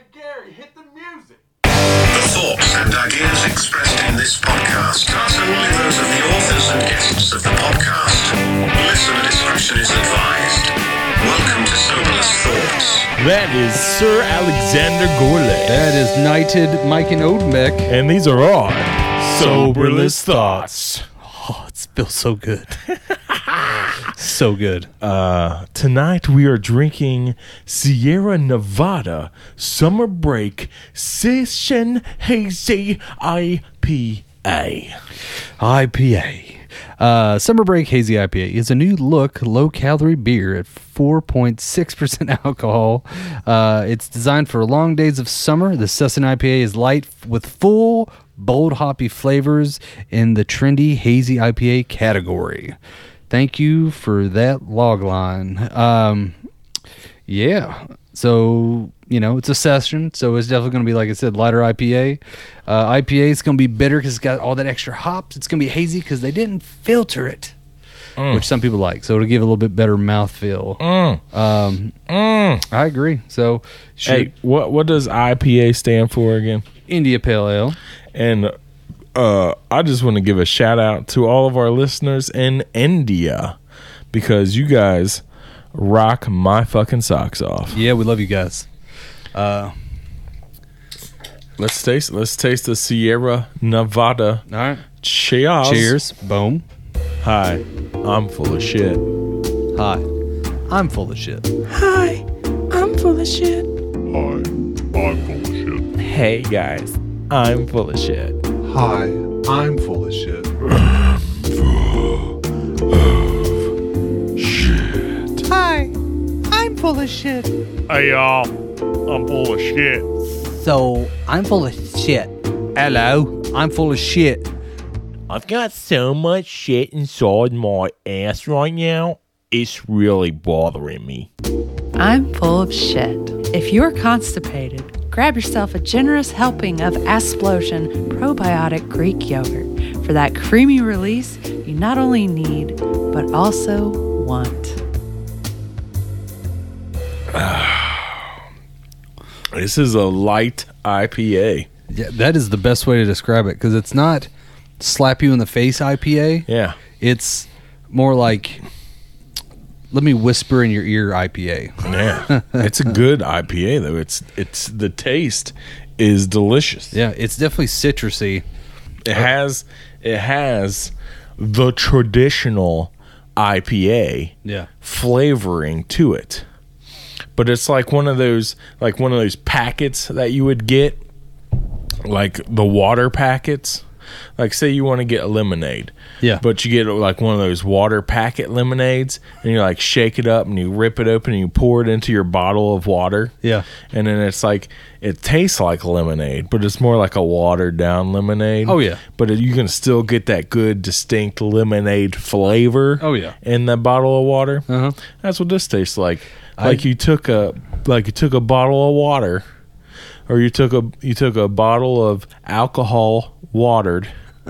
Hey Gary, hit the music. The thoughts and ideas expressed in this podcast are solely those of the authors and guests of the podcast. Listener discretion is advised. Welcome to Soberless Thoughts. That is Sir Alexander Gorley. That is Knighted Mike and Odenbeck. And these are our Soberless Thoughts. Oh, it feels so good. so good. Uh, tonight we are drinking Sierra Nevada Summer Break Session Hazy IPA. IPA. Uh, Summer Break Hazy IPA is a new look, low calorie beer at 4.6% alcohol. Uh, it's designed for long days of summer. The Session IPA is light with full, bold, hoppy flavors in the trendy hazy IPA category. Thank you for that log line. Um, yeah. So, you know, it's a session. So it's definitely going to be, like I said, lighter IPA. Uh, IPA is going to be bitter because it's got all that extra hops. It's going to be hazy because they didn't filter it, which some people like. So it'll give a little bit better mouthfeel. Um, I agree. So, Hey, what what does IPA stand for again? India Pale Ale. And uh, I just want to give a shout out to all of our listeners in India because you guys rock my fucking socks off. Yeah, we love you guys. Uh, Let's taste. Let's taste the Sierra Nevada. all right. Cheers. Cheers. Boom. Hi, I'm full of shit. Hi. I'm full of shit. Hi, I'm full of shit. Hi, I'm full of shit. Hey guys, I'm full of shit. Hi, I'm full of shit. I'm full Of shit. Hi. I'm full of shit. Hey y'all, I'm full of shit. So I'm full of shit. Hello, I'm full of shit. I've got so much shit inside my ass right now. It's really bothering me. I'm full of shit. If you're constipated, grab yourself a generous helping of Asplosion probiotic Greek yogurt for that creamy release you not only need, but also want. This is a light IPA. Yeah, that is the best way to describe it because it's not slap you in the face IPA. Yeah. It's more like let me whisper in your ear IPA. Yeah. it's a good IPA though. It's it's the taste is delicious. Yeah, it's definitely citrusy. It has it has the traditional IPA Yeah. flavoring to it. But it's like one of those like one of those packets that you would get like the water packets. Like say you want to get a lemonade. Yeah. But you get like one of those water packet lemonades and you like shake it up and you rip it open and you pour it into your bottle of water. Yeah. And then it's like it tastes like lemonade, but it's more like a watered down lemonade. Oh, yeah. But you can still get that good distinct lemonade flavor. Oh, yeah. In that bottle of water. Uh-huh. That's what this tastes like. I- Like you took a like you took a bottle of water or you took a you took a bottle of alcohol watered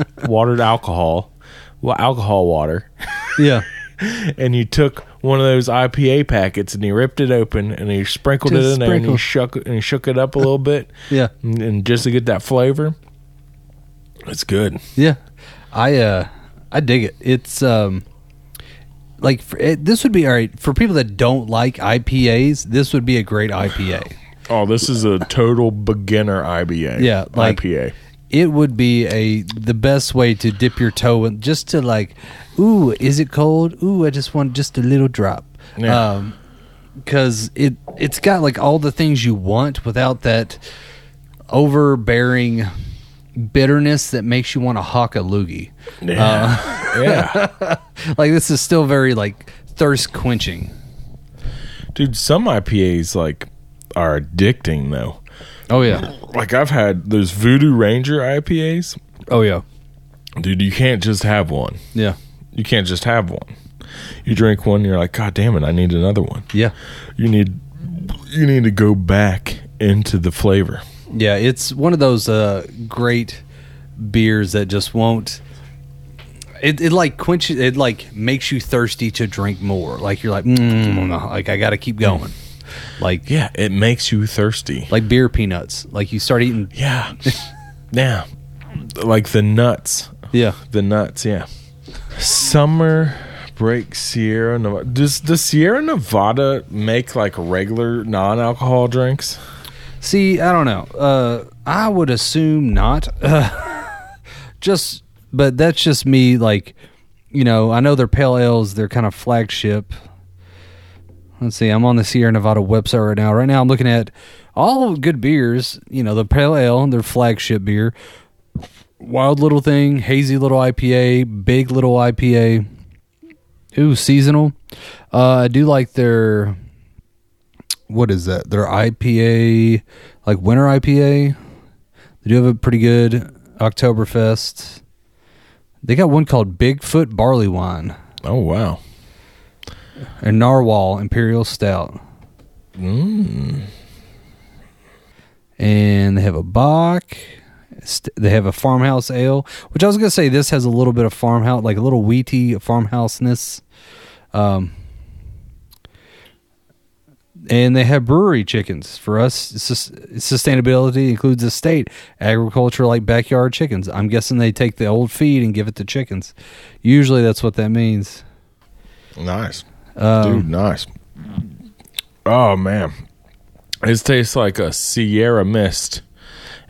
watered alcohol well alcohol water Yeah. and you took one of those IPA packets and you ripped it open and you sprinkled Just it in there and you shook it and you shook it up a little bit Yeah. and, and just to get that flavor it's good Yeah. I uh I dig it. It's um like for, it, this would be all right for people that don't like IPAs. This would be a great IPA. oh this is a total beginner IBA Yeah, like- IPA It would be a the best way to dip your toe in, just to like, ooh, is it cold? Ooh, I just want just a little drop. Yeah. Um, because it it's got like all the things you want without that overbearing bitterness that makes you want to hawk a loogie. yeah yeah Like this is still very like thirst quenching. dude some IPAs like are addicting though Oh yeah. like I've had those Voodoo Ranger IPAs Oh yeah. dude you can't just have one Yeah. you can't just have one you drink one you're like god damn it I need another one Yeah. you need you need to go back into the flavor Yeah, it's one of those uh, great beers that just won't. It, it like quenches. It like makes you thirsty to drink more. Like you're like, mm, like I got to keep going. Like Yeah, it makes you thirsty. like beer peanuts. Like you start eating. Yeah. yeah. Like the nuts. Yeah, The nuts, yeah. Summer break Sierra Nevada. Does does Sierra Nevada make like regular non-alcohol drinks? See, I don't know. Uh, I would assume not. just, but that's just me. Like, you know, I know they're pale ales. They're kind of flagship. Let's see. I'm on the Sierra Nevada website right now. Right now, I'm looking at all good beers. You know, the pale ale, their flagship beer. Wild little thing, hazy little IPA, big little IPA. Ooh, seasonal. Uh, I do like their what is that? Their IPA, like winter IPA. They do have a pretty good Oktoberfest. They got one called Bigfoot Barley Wine Oh wow. And Narwhal Imperial Stout. And they have a Bock. They have a farmhouse ale, which I was gonna say this has a little bit of farmhouse, like a little wheaty farmhouseness. Um, and they have brewery chickens. For us, sus- sustainability includes estate agriculture, like backyard chickens. I'm guessing they take the old feed and give it to chickens. Usually, that's what that means. Nice. Um, Dude, nice. Oh man. It tastes like a Sierra Mist.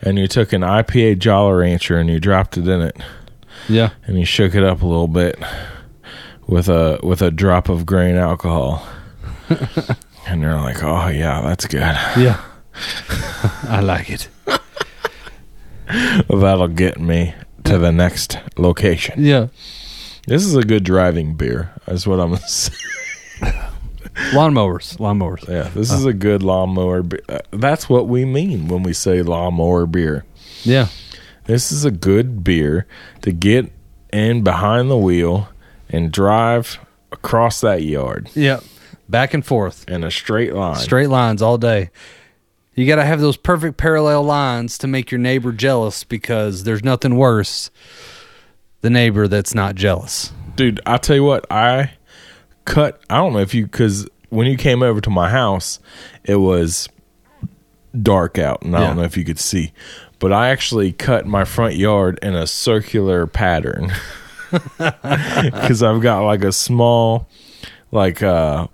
And you took an IPA Jolly Rancher and you dropped it in it. Yeah, and you shook it up a little bit with a with a drop of grain alcohol. and you're like, "Oh yeah, that's good. yeah. I like it. That'll get me to the next location." Yeah, This is a good driving beer. That's what I'm saying. Lawnmowers, lawnmowers. Yeah, this is a good lawnmower. Be- uh, that's what we mean when we say lawnmower beer. Yeah, This is a good beer to get in behind the wheel and drive across that yard yeah. Back and forth. in a straight line. Straight lines all day. You got to have those perfect parallel lines to make your neighbor jealous because there's nothing worse the neighbor that's not jealous. dude i'll tell you what i cut i don't know if you because when you came over to my house it was dark out and i Yeah. don't know if you could see but i actually cut my front yard in a circular pattern because i've got like a small like uh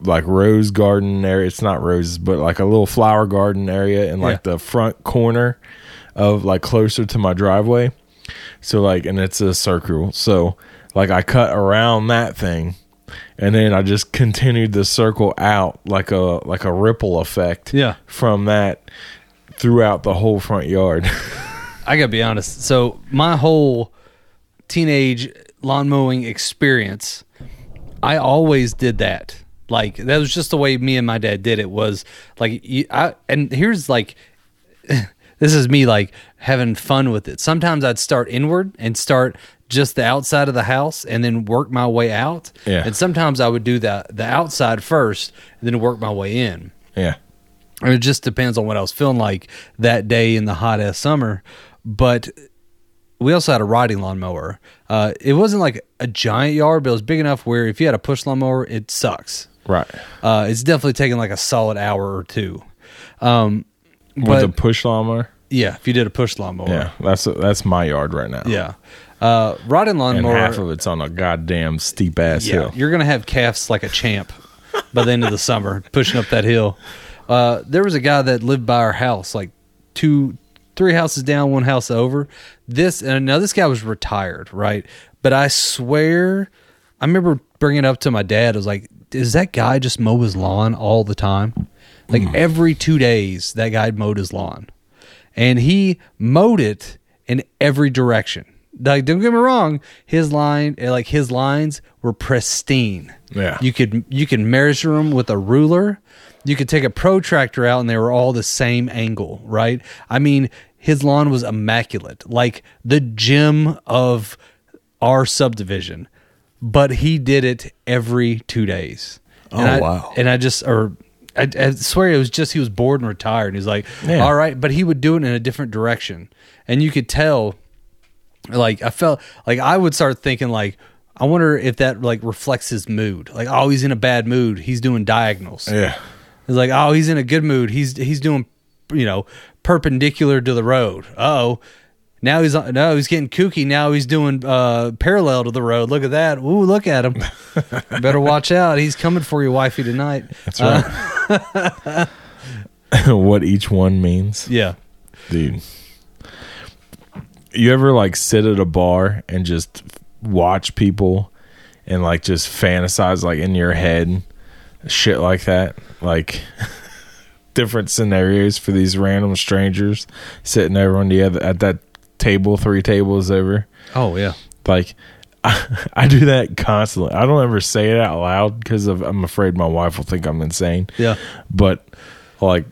like rose garden area it's not roses but like a little flower garden area in like Yeah. the front corner of like closer to my driveway so like, and it's a circle. So like, I cut around that thing, and then I just continued the circle out like a like a ripple effect. Yeah. From that throughout the whole front yard. I got to be honest. So, my whole teenage lawn mowing experience, I always did that. Like that was just the way me and my dad did it was like I and here's like this is me like having fun with it. Sometimes I'd start inward and start just the outside of the house and then work my way out. Yeah. And sometimes I would do the the outside first and then work my way in. yeah. It just depends on what I was feeling like that day in the hot ass summer. But we also had a riding lawnmower. Uh, it wasn't like a giant yard, but it was big enough where if you had a push lawnmower, it sucks. Right. Uh, it's definitely taking like a solid hour or two. Um, With but a push lawnmower. yeah, if you did a push lawnmower, Yeah, that's that's my yard right now. yeah. Uh, riding And lawnmower, half of it's on a goddamn steep ass yeah, hill. you're gonna have calves like a champ by the end of the summer pushing up that hill. Uh, there was a guy that lived by our house, like two, three houses down, one house over. This and now this guy was retired, right? But I swear, I remember bringing it up to my dad. I was like, "Is that guy just mow his lawn all the time? Like every two days, that guy mowed his lawn, and he mowed it in every direction." Like, don't get me wrong, his line, eh, like his lines were pristine. Yeah. you could you could measure them with a ruler. You could take a protractor out, and they were all the same angle, right? I mean, his lawn was immaculate, like the gem of our subdivision. But he did it every two days. Oh, And I- wow. And I just, or I, I swear it was just he was bored and retired. And he's like, Yeah. all right, but he would do it in a different direction, and you could tell like I felt like I would start thinking like I wonder if that like reflects his mood. Like oh he's in a bad mood. He's doing diagonals. Yeah. It's like, oh, he's in a good mood. He's he's doing, you know, perpendicular to the road. Oh, now he's no, he's getting kooky. Now he's doing uh, parallel to the road. Look at that. Ooh, look at him. Better watch out. He's coming for you, wifey, tonight. That's right. what each one means, Yeah. dude. You ever like sit at a bar and just watch people and like just fantasize like in your head shit like that? Like different scenarios for these random strangers sitting over on the other at that table three tables over. Oh yeah. like I, I do that constantly. I don't ever say it out loud because I'm afraid my wife will think I'm insane. Yeah. But like,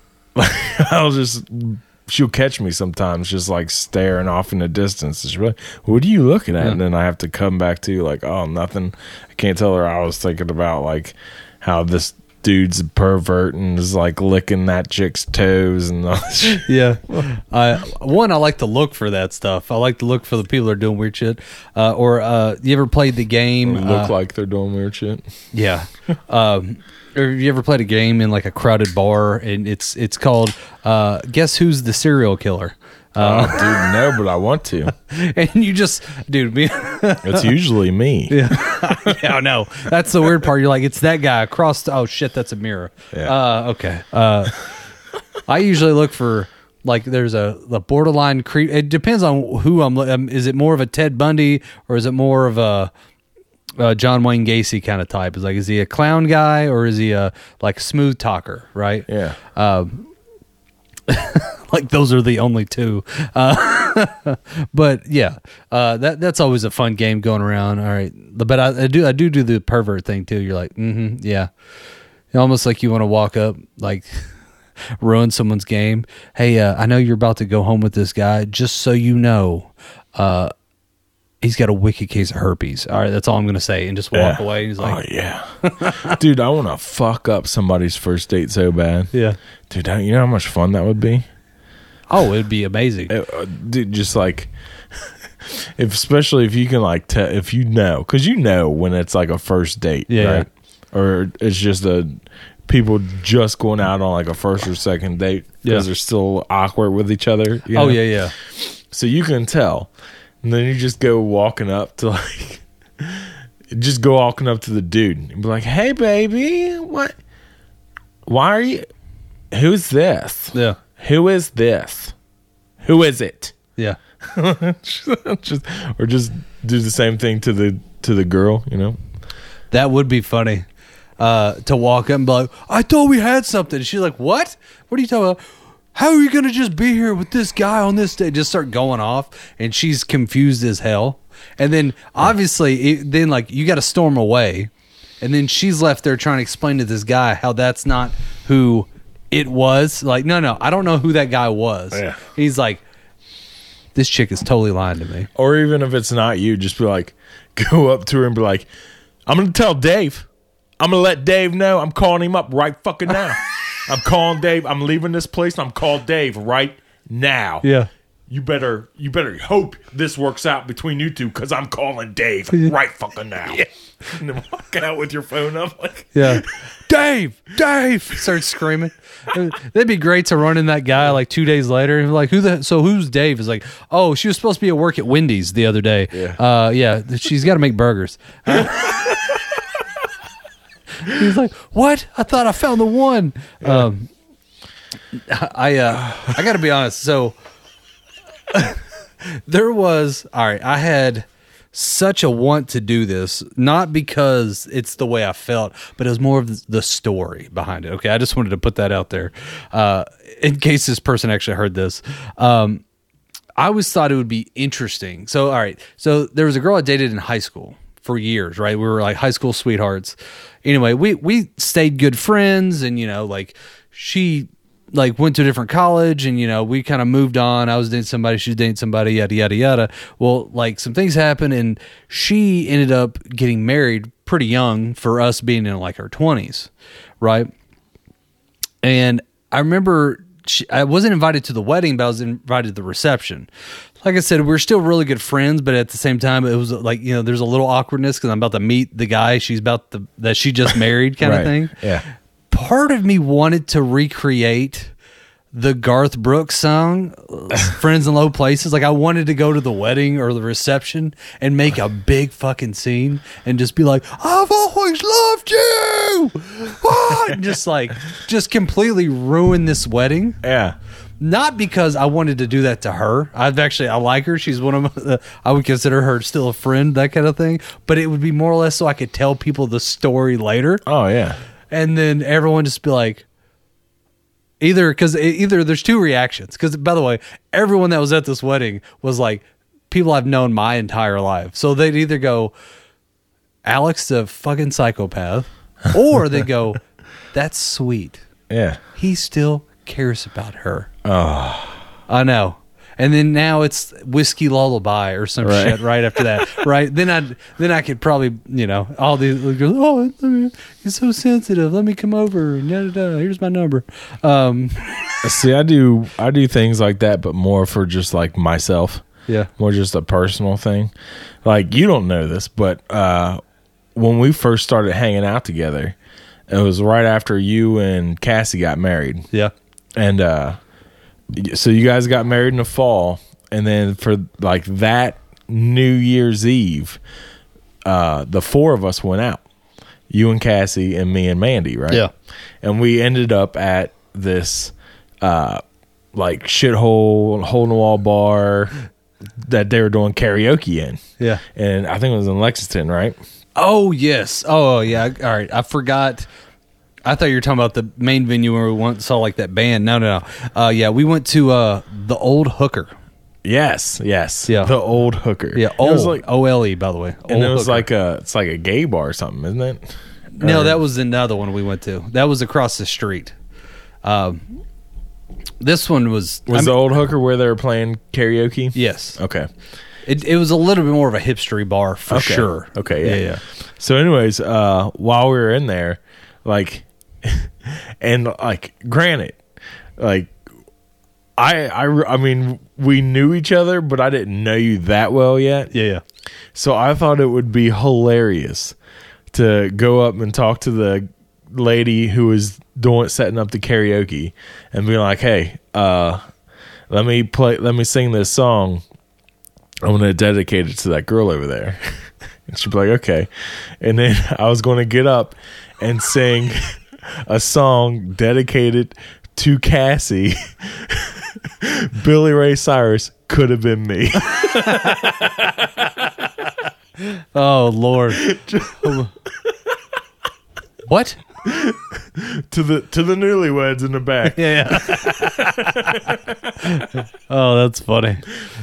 I'll just she'll catch me sometimes just like staring off in the distance. She'll like, "What are you looking at?" Yeah. And then I have to come back to you like, "Oh, nothing." I can't tell her I was thinking about like how this dude's pervert and is like licking that chick's toes and all. Yeah. I one, I like to look for that stuff. I like to look for the people that are doing weird shit. Uh, or uh, you ever played the game? look uh, like they're doing weird shit. Yeah. um, or have you ever played a game in like a crowded bar and it's it's called uh, Guess Who's the Serial Killer? Oh, dude, no, but I want to. And you just, dude, me, It's usually me. yeah, I know. That's the weird part. You're like, it's that guy across. The, oh shit, that's a mirror. Yeah. Uh, okay. Uh, I usually look for like there's a the borderline creep. It depends on who I'm. Um, is it more of a Ted Bundy or is it more of a uh, John Wayne Gacy kind of type? Is like, is he a clown guy or is he a like smooth talker? Right. Yeah. Like those are the only two. Uh, but yeah, uh, that that's always a fun game going around. All right, but I, I do I do do the pervert thing too. You're like, mm-hmm, yeah, almost like you want to walk up like. ruin someone's game. Hey, uh, I know you're about to go home with this guy. Just so you know, uh, he's got a wicked case of herpes. All right, that's all I'm gonna say, and just walk Yeah. away. He's like, oh yeah, dude, I want to fuck up somebody's first date so bad. yeah. Dude, don't- you know how much fun that would be? Oh, it'd be amazing. Uh, uh, dude, just like if, especially if you can like tell if you know, because you know when it's like a first date, Yeah. right? Or it's just a people just going out on like a first or second date because Yeah. they're still awkward with each other. you Oh know? yeah, yeah. So you can tell. And then you just go walking up to like just go walking up to the dude and be like, Hey baby, what why are you who's this? Yeah. Who is this? Who is it? Yeah. just or just do the same thing to the to the girl, you know? That would be funny. Uh, to walk up and be like, I thought we had something. She's like, What? What are you talking about? How are you gonna just be here with this guy on this day? Just start going off, and she's confused as hell. And then obviously, it, then like you got to storm away, and then she's left there trying to explain to this guy how that's not who it was. Like, no, no, I don't know who that guy was. Yeah. He's like, this chick is totally lying to me. Or even if it's not you, just be like go up to her and be like, I'm gonna tell Dave. I'm gonna let Dave know. I'm calling him up right fucking now. I'm calling Dave. I'm leaving this place and I'm calling Dave right now. Yeah. You better you better hope this works out between you two because I'm calling Dave right fucking now. And then walk out with your phone up like Yeah. Dave, Dave, starts screaming. That'd be great to run in that guy like two days later and be like, who the so who's Dave? Is like, oh, she was supposed to be at work at Wendy's the other day. Yeah. Uh yeah, she's gotta make burgers. He's like, What? I thought I found the one. Um I uh I gotta be honest, so there was all right i had such a want to do this not because it's the way i felt but it was more of the story behind it. Okay i just wanted to put that out there uh, in case this person actually heard this. Um, i always thought it would be interesting. So all right so there was a girl i dated in high school for years right? We were like high school sweethearts. Anyway we we stayed good friends and you know like she like went to a different college and you know we kind of moved on. I was dating somebody she was dating somebody yada yada yada. Well like some things happened and she ended up getting married pretty young for us being in like our 20s right? And i remember she, i wasn't invited to the wedding but i was invited to the reception. Like i said we are still really good friends but at the same time it was like you know there's a little awkwardness because i'm about to meet the guy she's about to that she just married kind of thing. Yeah. Part of me wanted to recreate the Garth Brooks song "Friends in Low Places." Like I wanted to go to the wedding or the reception and make a big fucking scene and just be like, "I've always loved you," Ah, and just like just completely ruin this wedding. Yeah. Not because I wanted to do that to her. I've actually I like her. She's one of my, I would consider her still a friend, that kind of thing. But it would be more or less so I could tell people the story later Oh yeah. And then everyone just be like either because either there's two reactions. Because by the way everyone that was at this wedding was like people i've known my entire life. So they'd either go alex the fucking psychopath or they go that's sweet. Yeah. he still cares about her. Oh i know and then now it's whiskey lullaby or some Right. shit right after that. Right? Then i then i could probably you know all these oh let me- you're so sensitive. Let me come over. And yada, yada, here's my number. Um See, I do I do things like that, but more for just like myself. yeah. More just a personal thing. Like you don't know this, but uh, when we first started hanging out together, it was right after you and Cassie got married, yeah. And uh, so you guys got married in the fall, and then for like that New Year's Eve, uh, the four of us went out. You and Cassie and me and Mandy, right? Yeah. And we ended up at this uh like shithole hole in the wall bar that they were doing karaoke in. yeah And I think it was in Lexington, right? oh yes oh yeah all right i forgot I thought you were talking about the main venue where we went saw like that band. No, no, no. Uh, yeah, we went to uh, the old hooker. Yes, yes. Yeah. The old hooker. Yeah, It was old like O L E by the way. and Old it was Hooker. like a it's like a gay bar or something, isn't it? No, Or- that was another one we went to. That was across the street. Um, this one was. was I the old hooker where they were playing karaoke? yes. Okay. It, it was a little bit more of a hipstery bar for Okay. sure. Okay, yeah. yeah, yeah. So, anyways, uh, while we were in there, like, and like, granted, like, I, I, I mean, we knew each other, but I didn't know you that well yet. yeah, yeah. So I thought it would be hilarious to go up and talk to the lady who was doing setting up the karaoke and be like, "Hey, uh, let me play, let me sing this song. I'm going to dedicate it to that girl over there." and she'd be like, "Okay." And then I was going to get up and sing a song dedicated to Cassie. Billy Ray Cyrus could have been me. Oh Lord. what? to the to the newlyweds in the back. Yeah. yeah. oh, that's funny.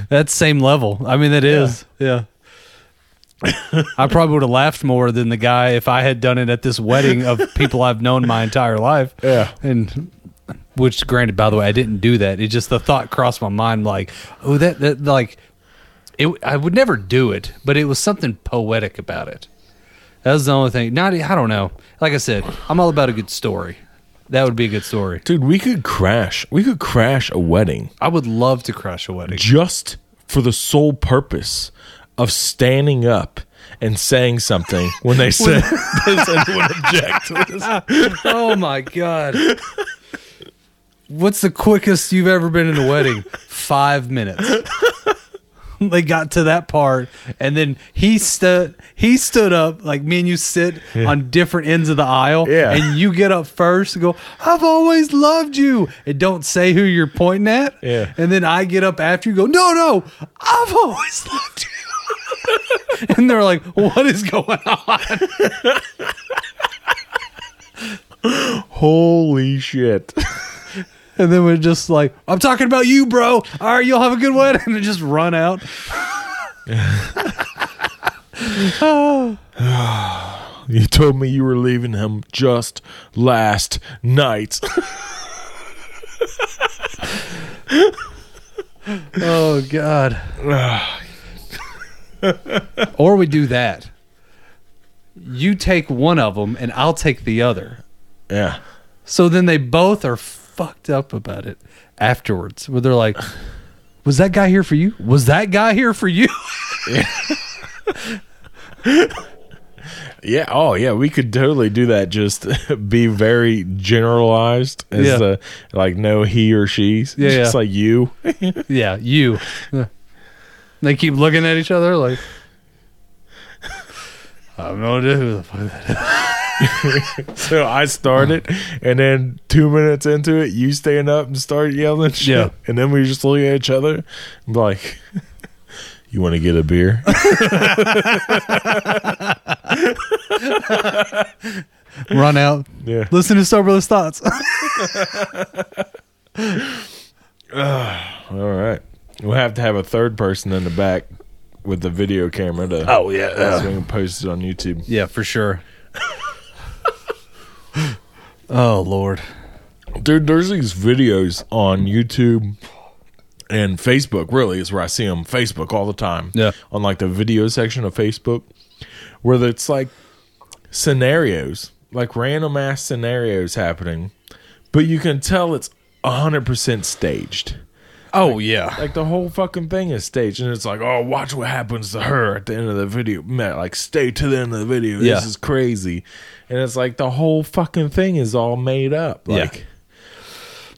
That's same level. I mean, that is. Yeah. I probably would have laughed more than the guy if I had done it at this wedding of people I've known my entire life. Yeah. And which, granted, by the way, I didn't do that. It just the thought crossed my mind, like, oh, that that like, it. I would never do it, but it was something poetic about it. That was the only thing. Not, I don't know. Like I said, I'm all about a good story. That would be a good story. Dude, we could crash. We could crash a wedding I would love to crash a wedding. just for the sole purpose of standing up and saying something when they said does anyone object to this? oh my god. What's the quickest you've ever been in a wedding? Five minutes. they got to that part, and then he stood. He stood up like me and you sit on different ends of the aisle, Yeah. and you get up first and go, "I've always loved you," and don't say who you're pointing at. Yeah. and then I get up after you, go, "No, no, I've always loved you," and they're like, "What is going on?" Holy shit. And then we're just like, I'm talking about you, bro. All right, you'll have a good one. And just run out. You told me you were leaving him just last night. Oh, God. or we do that. You take one of them, and I'll take the other. yeah. So then they both are fucked up about it afterwards, where they're like, Was that guy here for you? Was that guy here for you? Yeah. yeah. Oh, yeah. We could totally do that. Just be very generalized as Yeah. uh, like no he or she's. Yeah, Just yeah. like you. Yeah, you. They keep looking at each other like. I have no idea who the fuck that is. so I started, uh-huh. and then two minutes into it, you stand up and start yelling shit. Yeah. And then we just look at each other and be like, you want to get a beer? Run out. yeah. Listen to Soberless Thoughts. All right. We'll have to have a third person in the back with the video camera to. Oh, yeah. So we can post it on YouTube. yeah, for sure. oh, Lord. Dude, there's these videos on YouTube and Facebook, really, is where I see them. Facebook all the time. Yeah. On like the video section of Facebook, where it's like scenarios, like random ass scenarios happening, but you can tell it's 100% staged. Oh, yeah. Like the whole fucking thing is staged, and it's like, oh, watch what happens to her at the end of the video. Man, like, stay to the end of the video. Yeah. This is crazy, and it's like the whole fucking thing is all made up. Yeah. Like,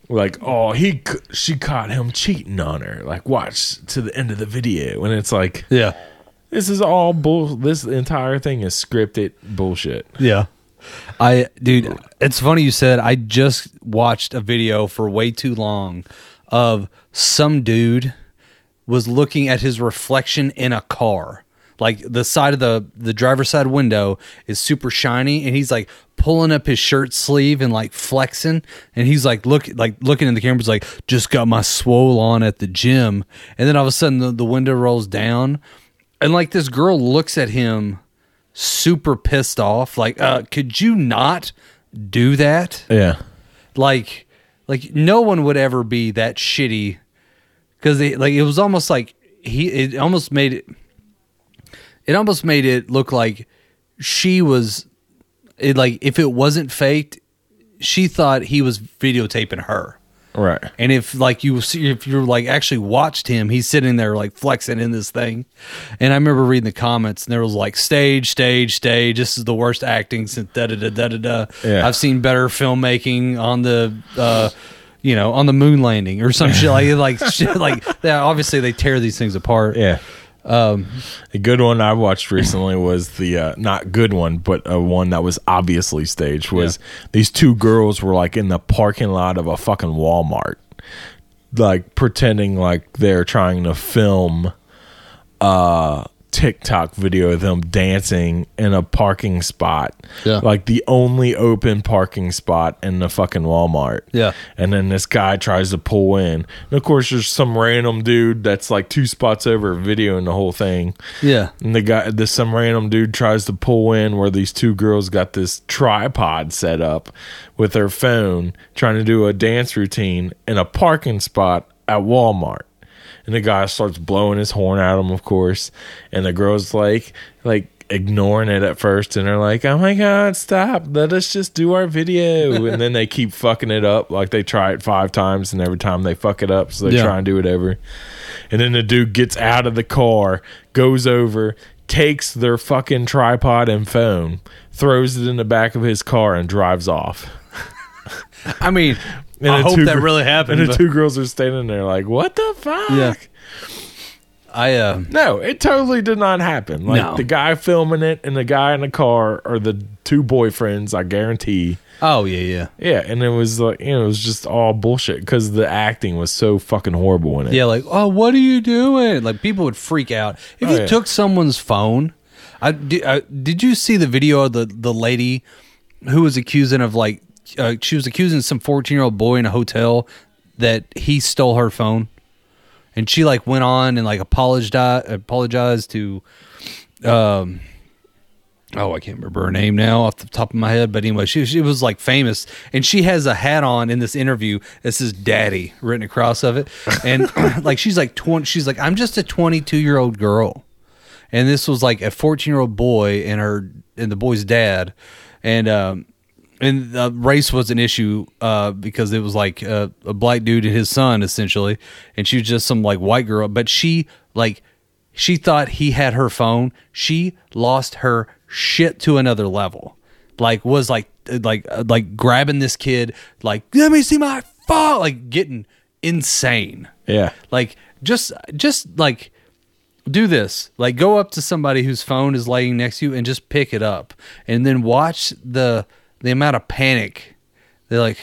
like, oh, he, she caught him cheating on her. Like, watch to the end of the video, and it's like, Yeah. this is all bull. This entire thing is scripted bullshit. Yeah. I dude, it's funny you said I just watched a video for way too long of some dude was looking at his reflection in a car. Like the side of the the driver's side window is super shiny and he's like pulling up his shirt sleeve and like flexing and he's like look like looking in the camera he's like just got my swole on at the gym. And then all of a sudden the, the window rolls down and like this girl looks at him super pissed off like uh could you not do that? Yeah, like like no one would ever be that shitty because like it was almost like he it almost made it it almost made it look like she was it like if it wasn't faked she thought he was videotaping her right. and if like you see if you're like actually watched him, he's sitting there like flexing in this thing. And I remember reading the comments and there was like stage, stage, stage. This is the worst acting since da da da da da. Yeah. I've seen better filmmaking on the uh you know, on the moon landing or some shit like like shit like that. Obviously they tear these things apart. Yeah. Um, a good one I watched recently was the uh, not good one, but a one that was obviously staged. Was these two girls were like in the parking lot of a fucking Walmart, like pretending like they're trying to film a TikTok video of them dancing in a parking spot, Yeah. like the only open parking spot in the fucking Walmart. Yeah. And then this guy tries to pull in. And of course, there's some random dude that's like two spots over videoing the whole thing. Yeah. And the guy, this some random dude tries to pull in where these two girls got this tripod set up with their phone, trying to do a dance routine in a parking spot at Walmart. And the guy starts blowing his horn at him, of course. And the girls like, like ignoring it at first, and they're like, "Oh my god, stop! Let us just do our video." and then they keep fucking it up, like they try it five times, and every time they fuck it up, so they Yeah. try and do it over. And then the dude gets out of the car, goes over, takes their fucking tripod and phone, throws it in the back of his car, and drives off. I mean, And I hope two that gir- really happened. And the two girls are standing there like, "What the fuck?" Yeah. I uh No, it totally did not happen. Like No. the guy filming it and the guy in the car are the two boyfriends. I guarantee. oh yeah, yeah. Yeah, and it was like you know it was just all bullshit because the acting was so fucking horrible in it. Yeah, like, oh, what are you doing? Like, people would freak out if Oh, you yeah. took someone's phone. I did, I did. you see the video of the the lady who was accusing of like uh, she was accusing some fourteen year old boy in a hotel that he stole her phone, and she like went on and like apologized apologized to, um. Oh, I can't remember her name now off the top of my head, but anyway, she she was like famous, and she has a hat on in this interview that says "Daddy" written across of it, and like she's like twenty, she's like I'm just a 22 year old girl, and this was like a 14 year old boy and her and the boy's dad, and um and uh, race was an issue uh because it was like uh, a black dude and his son essentially, and she was just some like white girl, but she like she thought he had her phone. She lost her shit to another level. Like was like like uh, like grabbing this kid, like let me see my phone, like getting insane. Yeah. Like just just like do this. Like go up to somebody whose phone is laying next to you and just pick it up and then watch the the amount of panic they like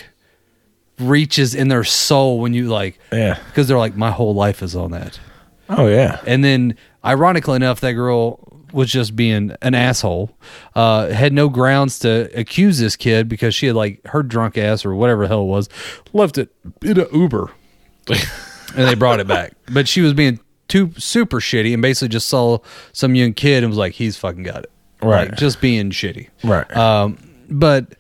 reaches in their soul when you like Yeah. because they're like my whole life is on that. Oh yeah. And then ironically enough that girl was just being an asshole. Uh had no grounds to accuse this kid because she had like her drunk ass or whatever the hell it was left it in an Uber and they brought it back. But she was being too super shitty and basically just saw some young kid and was like, he's fucking got it. Right. Like, just being shitty. Right. Um, but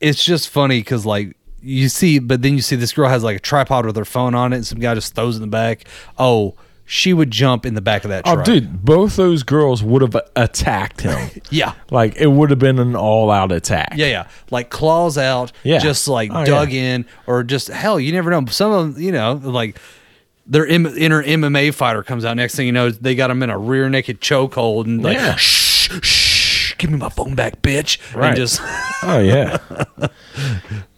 it's just funny because like you see, but then you see this girl has like a tripod with her phone on it, and some guy just throws it in the back. Oh, she would jump in the back of that Oh, dude, both those girls would have attacked him. Yeah. like it would have been an all-out attack. Yeah, yeah. Like claws out, Yeah. just like Oh, dug yeah. in, or just hell, you never know. Some of them, you know, like their M- inner MMA fighter comes out. Next thing you know, they got him in a rear naked chokehold and like, Yeah. shh, shh, give me my phone back, bitch. Right. And just, Oh yeah.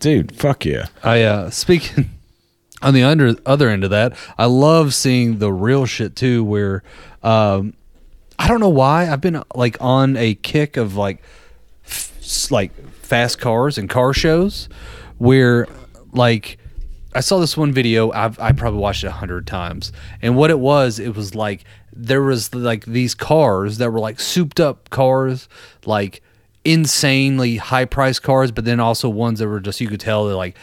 dude, fuck yeah. I uh speaking on the under other end of that, I love seeing the real shit too, where um I don't know why I've been like on a kick of like f- s- like fast cars and car shows where like I saw this one video I've I probably watched it a hundred times and what it was it was like there was like these cars that were like souped up cars like insanely high priced cars but then also ones that were just you could tell they're like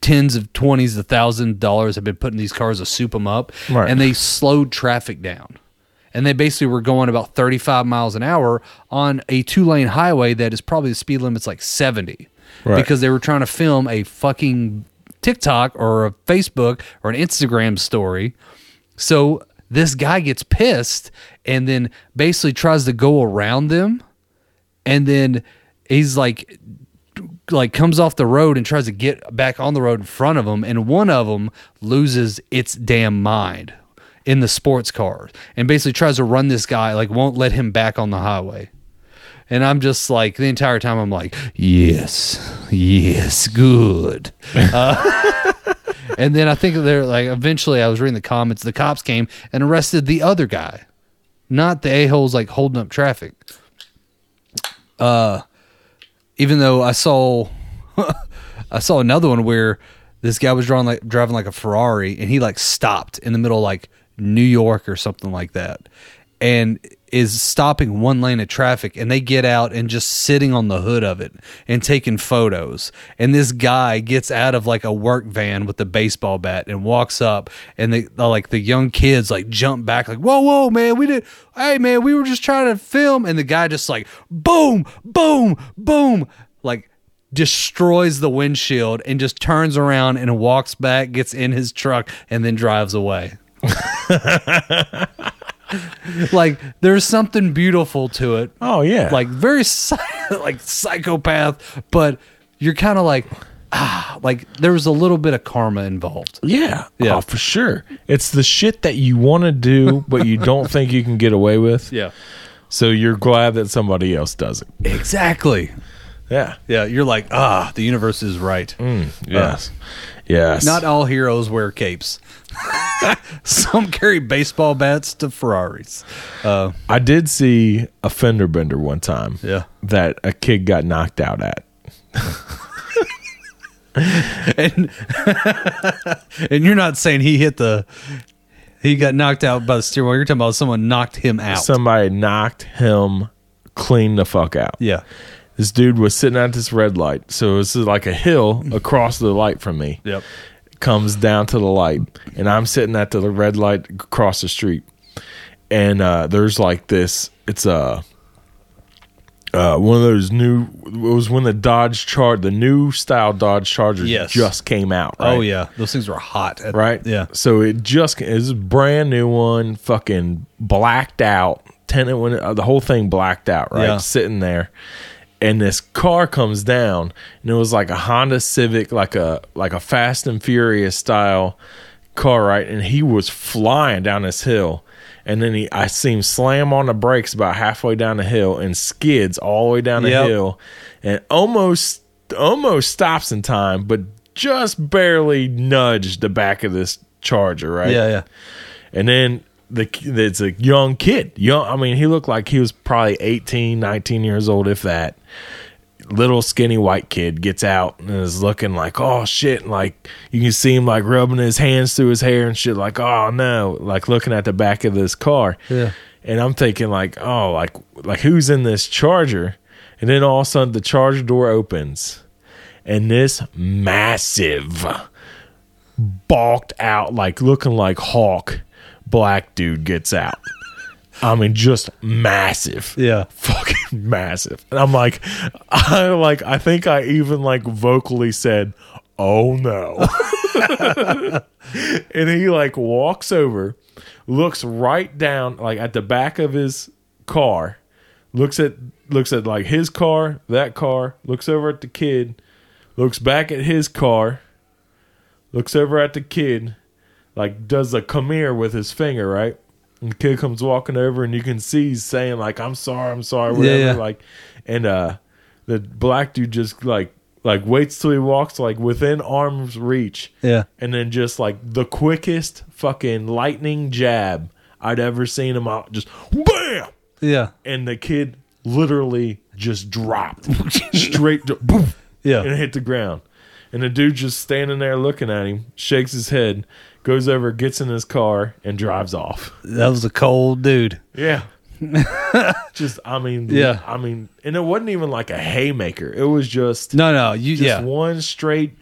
tens of twenties of thousand dollars have been putting these cars to soup them up Right. and they slowed traffic down and they basically were going about 35 miles an hour on a two lane highway that is probably the speed limit's like 70 Right. because they were trying to film a fucking TikTok or a Facebook or an Instagram story. So this guy gets pissed and then basically tries to go around them. And then he's like like comes off the road and tries to get back on the road in front of them and one of them loses its damn mind in the sports car and basically tries to run this guy like won't let him back on the highway. And i'm just like the entire time i'm like yes yes good. Uh, and then i think they're like eventually i was reading the comments the cops came and arrested the other guy not the a-holes like holding up traffic. Uh, even though I saw I saw another one where this guy was drawing like driving like a Ferrari and he like stopped in the middle of like New York or something like that. And is stopping one lane of traffic and they get out and just sitting on the hood of it and taking photos. And this guy gets out of like a work van with a baseball bat and walks up and they the, like the young kids like jump back like whoa whoa man we did hey man we were just trying to film. And the guy just like boom boom boom like destroys the windshield and just turns around and walks back gets in his truck and then drives away like there's something beautiful to it Oh yeah. like very like psychopath but you're kind of like ah like there was a little bit of karma involved yeah. Yeah. Oh, for sure. It's the shit that you want to do, but you don't think you can get away with. yeah So you're glad that somebody else does it. exactly Yeah. yeah you're like ah the universe is right Yes. Yes. not all heroes wear capes some carry baseball bats to ferraris uh I did see a fender bender one time. Yeah. That a kid got knocked out at. and and you're not saying he hit the he got knocked out by the steering wheel you're talking about someone knocked him out Somebody knocked him clean the fuck out. yeah This dude was sitting at this red light. So this is like a hill across the light from me. yep comes down to the light and I'm sitting at the red light across the street and uh there's like this it's a uh one of those new it was when the Dodge Char the new style Dodge Chargers Yes. just came out right? oh yeah those things were hot at- right yeah so it just is a brand new one fucking blacked out tenant when uh, the whole thing blacked out right Yeah. sitting there and this car comes down and it was like a Honda Civic like a like a Fast and Furious style car right and he was flying down this hill and then he I see him slam on the brakes about halfway down the hill and skids all the way down the Yep. hill and almost almost stops in time, but just barely nudged the back of this charger, right? Yeah, yeah. And then the it's a young kid. Young I mean, he looked like he was probably 18, 19 years old if that. Little skinny white kid gets out and is looking like, oh shit, and like you can see him like rubbing his hands through his hair and shit, like, oh no, like looking at the back of this car. Yeah. And I'm thinking like, oh, like like who's in this charger? And then all of a sudden the charger door opens and this massive balked out, like looking like Hawk black dude gets out. I mean, just massive. Yeah. Fucking massive. And I'm like, I like, I think I even like vocally said, oh no. and he like walks over, looks right down, like at the back of his car, looks at, looks at like his car, that car, looks over at the kid, looks back at his car, looks over at the kid, like does a come here with his finger, right? And the kid comes walking over and you can see he's saying like I'm sorry, I'm sorry, whatever. yeah. Like and uh the black dude just like like waits till he walks like within arm's reach Yeah. and then just like the quickest fucking lightning jab I'd ever seen him out just bam Yeah. and the kid literally just dropped straight to boom Yeah. and hit the ground. And the dude just standing there looking at him, shakes his head, goes over, gets in his car, and drives off. That was a cold dude. Yeah. just I mean Yeah. I mean and it wasn't even like a haymaker. It was just No, no. You just yeah. one straight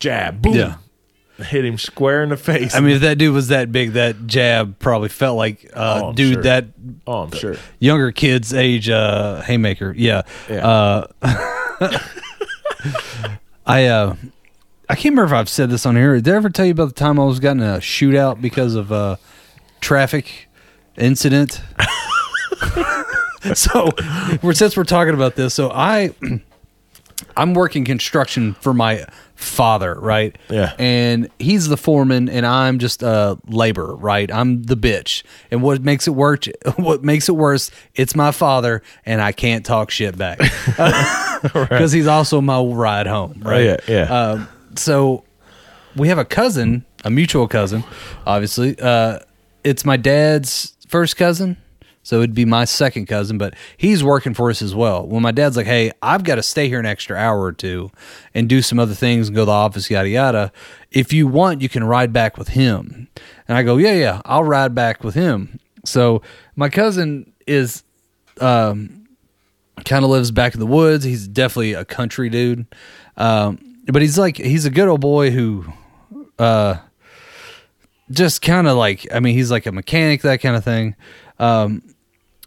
jab. Boom. Yeah. Hit him square in the face. I mean, if that dude was that big, that jab probably felt like uh, Oh, dude sure. that oh, I'm sure. younger kids age uh, haymaker. Yeah. Yeah. Uh, I uh, I can't remember if I've said this on here. Did I ever tell you about the time I was got in a shootout because of a traffic incident? so, we're, since we're talking about this, so I I'm working construction for my father, right? Yeah. And he's the foreman, and I'm just a laborer, right? I'm the bitch. And what makes it work? What makes it worse? It's my father, and I can't talk shit back because he's also my ride home, right? yeah, yeah. Um, so we have a cousin, a mutual cousin, obviously. Uh, it's my dad's first cousin. So it'd be my second cousin, but he's working for us as well. When my dad's like, "Hey, I've got to stay here an extra hour or two and do some other things and go to the office, yada yada. If you want, you can ride back with him." And I go, "Yeah, yeah, I'll ride back with him." So my cousin is um, kind of lives back in the woods. He's definitely a country dude. Um, but he's like he's a good old boy who uh just kind of like I mean he's like a mechanic that kind of thing. Um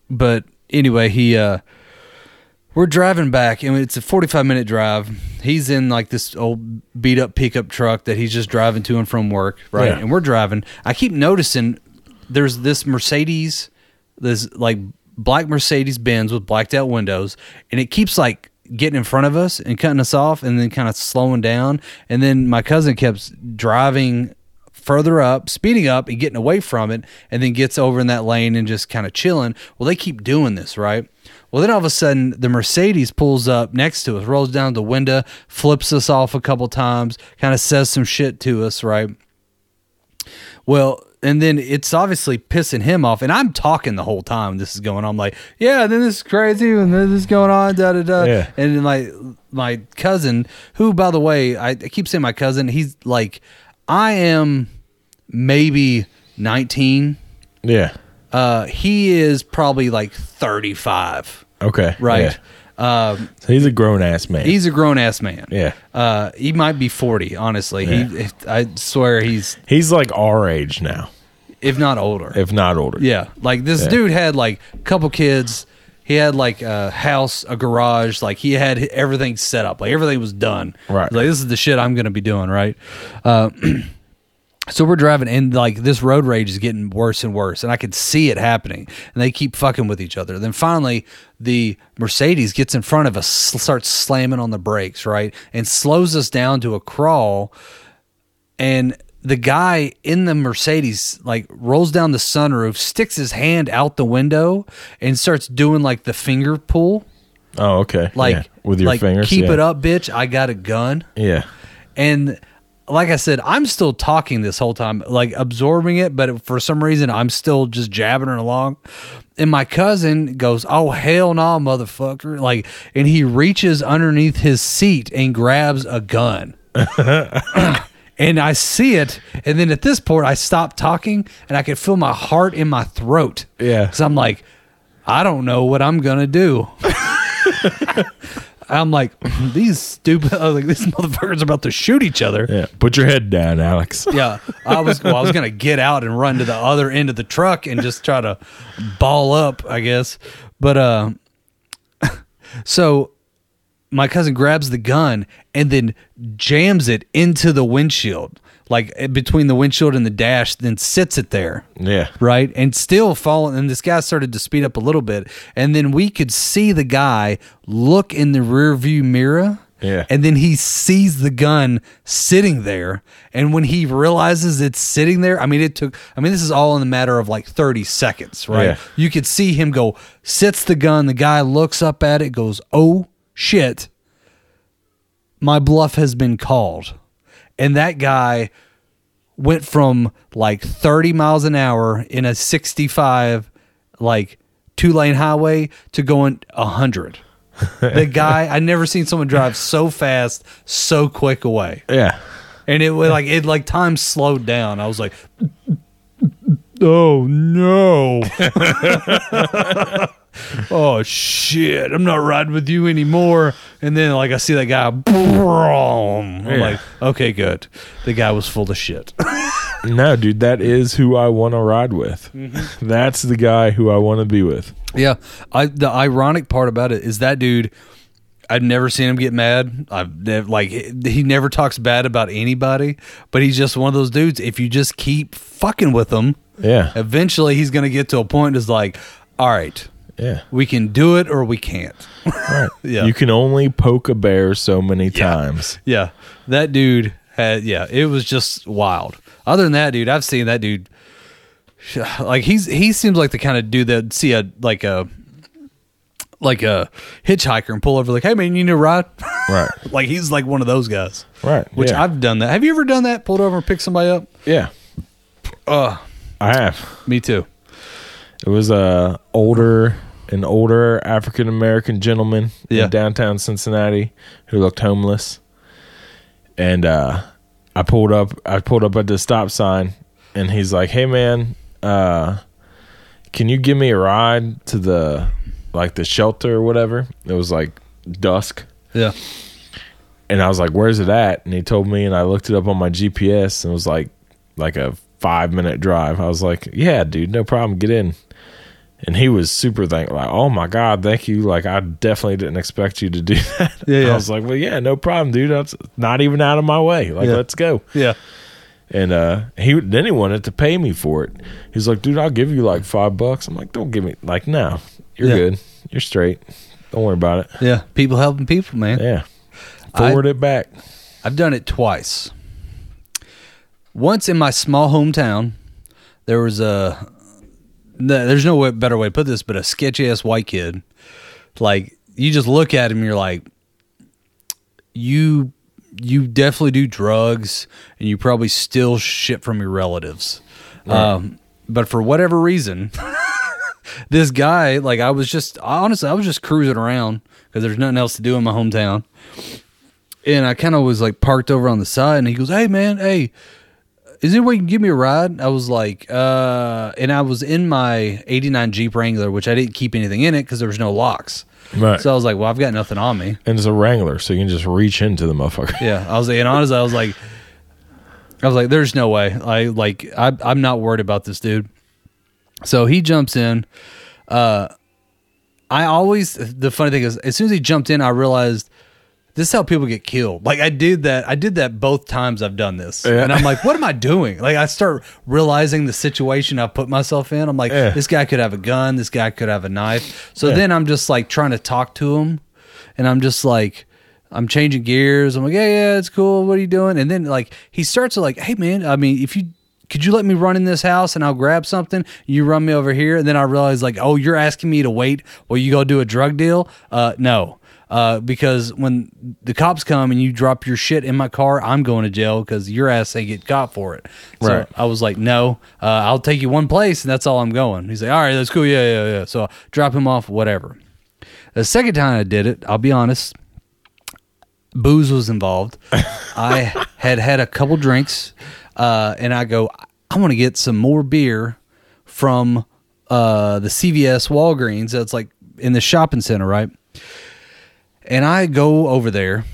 but anyway, he uh we're driving back and it's a 45 minute drive. He's in like this old beat up pickup truck that he's just driving to and from work, right? Yeah. And we're driving. I keep noticing there's this Mercedes, this like black Mercedes Benz with blacked out windows, and it keeps like getting in front of us and cutting us off and then kind of slowing down. And then my cousin kept driving further up, speeding up and getting away from it, and then gets over in that lane and just kind of chilling. Well, they keep doing this, right? Well, then all of a sudden, the Mercedes pulls up next to us, rolls down the window, flips us off a couple times, kind of says some shit to us, right? Well, and then it's obviously pissing him off, and I'm talking the whole time this is going on. I'm like, yeah, then this is crazy, and then this is going on, da da da. Yeah. And then my my cousin, who by the way, I, I keep saying my cousin, he's like, I am maybe 19. Yeah. Uh, he is probably like 35, Okay. right? Yeah. Um, So he's a grown ass man. he's a grown ass man. yeah. Uh, he might be 40, honestly. Yeah. He, I swear he's, He's like our age now, if not older. if not older. Yeah, like this Yeah. dude had like a couple kids. He had like a house, a garage. Like he had everything set up. Like everything was done. Right. Like this is the shit I'm gonna be doing. Right. Uh, so we're driving, and like this road rage is getting worse and worse, and I could see it happening. And they keep fucking with each other. Then finally, the Mercedes gets in front of us, starts slamming on the brakes, right, and slows us down to a crawl and the guy in the Mercedes like rolls down the sunroof, sticks his hand out the window, and starts doing like the finger pull, Oh, okay. like Yeah. with your like, fingers. Keep yeah. it up, bitch! I got a gun. Yeah. And like I said, I'm still talking this whole time, like absorbing it, but for some reason, I'm still just jabbing it along. And my cousin goes, "Oh hell no, motherfucker!" Like, and he reaches underneath his seat and grabs a gun. and I see it, and then at this point, I stop talking, and I can feel my heart in my throat. Yeah. so I'm like, I don't know what I'm gonna do. I'm like, these stupid, I was like, these motherfuckers are about to shoot each other. Yeah. Put your head down, Alex. Yeah, I was well, I was gonna get out and run to the other end of the truck and just try to ball up, I guess. But uh, so my cousin grabs the gun and then jams it into the windshield, like eh, between the windshield and the dash, then sits it there Yeah. right? And still falling. And this guy started to speed up a little bit, and then we could see the guy look in the rear view mirror. Yeah. And then he sees the gun sitting there. And when he realizes it's sitting there, I mean, it took, I mean, this is all in the matter of like 30 seconds, right? Yeah. You could see him go, sits the gun. The guy looks up at it, goes, oh shit, my bluff has been called. And that guy went from like 30 miles an hour in a 65 like two lane highway to going 100 the guy i never seen someone drive so fast so quick away. Yeah. and it was like it like time slowed down. I was like oh no oh shit i'm not riding with you anymore and then like i see that guy boom. i'm Yeah. like okay good the guy was full of shit No, dude, that is who I want to ride with. Mm-hmm. That's the guy who I want to be with. Yeah, I the ironic part about it is that dude. I've never seen him get mad. I've never like he never talks bad about anybody, but he's just one of those dudes. If you just keep fucking with him, Yeah. eventually he's gonna get to a point Is like, all right, Yeah. we can do it or we can't. Right. Yeah. You can only poke a bear so many times. yeah, that dude had yeah, it was just wild. Other than that, dude, I've seen that dude. Like he's he seems like the kind of dude that see a like a like a hitchhiker and pull over like, hey man, you need a ride? Right. like he's like one of those guys. Right. Which yeah. I've done that. Have you ever done that? Pulled over and picked somebody up? Yeah. Uh I have. me too. It was a older an older African American gentleman Yeah. in downtown Cincinnati who looked homeless. And uh I pulled up I pulled up at the stop sign and he's like, "Hey man, uh can you give me a ride to the like the shelter or whatever?" It was like dusk. Yeah. And I was like, "Where's it at?" And he told me, and I looked it up on my GPS, and it was like, like a five minute drive. I was like, "Yeah, dude, no problem. Get in." And he was super thankful, like, "Oh my god, thank you!" Like, I definitely didn't expect you to do that. Yeah, yeah. I was like, "Well, yeah, no problem, dude. That's not even out of my way. Like, Yeah. let's go." Yeah. And uh, he then he wanted to pay me for it. He's like, "Dude, I'll give you like five bucks." I'm like, "Don't give me like, no, you're Yeah. good. You're straight. Don't worry about it." Yeah. People helping people, man. Yeah, I- forward it back. I've done it twice. Once in my small hometown, there was a. no, There's no way, better way to put this, but a sketchy ass white kid. Like you just look at him, you're like, you, you definitely do drugs, and you probably steal shit from your relatives. Um, but for whatever reason, this guy, like I was just honestly, I was just cruising around because there's nothing else to do in my hometown and I kind of was like parked over on the side, and he goes, "Hey man, hey, is there a way you can give me a ride?" I was like, "Uh," and I was in my '89 Jeep Wrangler, which I didn't keep anything in it because there was no locks. Right. So I was like, "Well, I've got nothing on me." and it's a Wrangler, so you can just reach into the motherfucker. Yeah, I was like, and honestly, I was like, I was like, "There's no way." I like, I, I'm not worried about this dude. So he jumps in. Uh, I always the funny thing is, as soon as he jumped in, I realized this is how people get killed. Like I did that. I did that both times I've done this, Yeah. and I'm like, what am I doing? Like I start realizing the situation I put myself in. I'm like, Yeah. this guy could have a gun. This guy could have a knife. So Yeah. then I'm just like trying to talk to him, and I'm just like, I'm changing gears. I'm like, yeah, yeah, it's cool. What are you doing? And then like he starts to like, hey man, I mean, if you could you let me run in this house and I'll grab something? You run me over here, and then I realize like, oh, you're asking me to wait while you go do a drug deal? Uh, no. Uh, because when the cops come and you drop your shit in my car, I'm going to jail because your ass ain't get caught for it. So Right. I was like, no, uh, I'll take you one place and that's all I'm going. He's like, all right, that's cool. Yeah, yeah, yeah. So I drop him off, whatever. The second time I did it, I'll be honest, booze was involved. I had had a couple drinks, uh, and I go, I want to get some more beer from uh, the CVS Walgreens that's like in the shopping center, right? And I go over there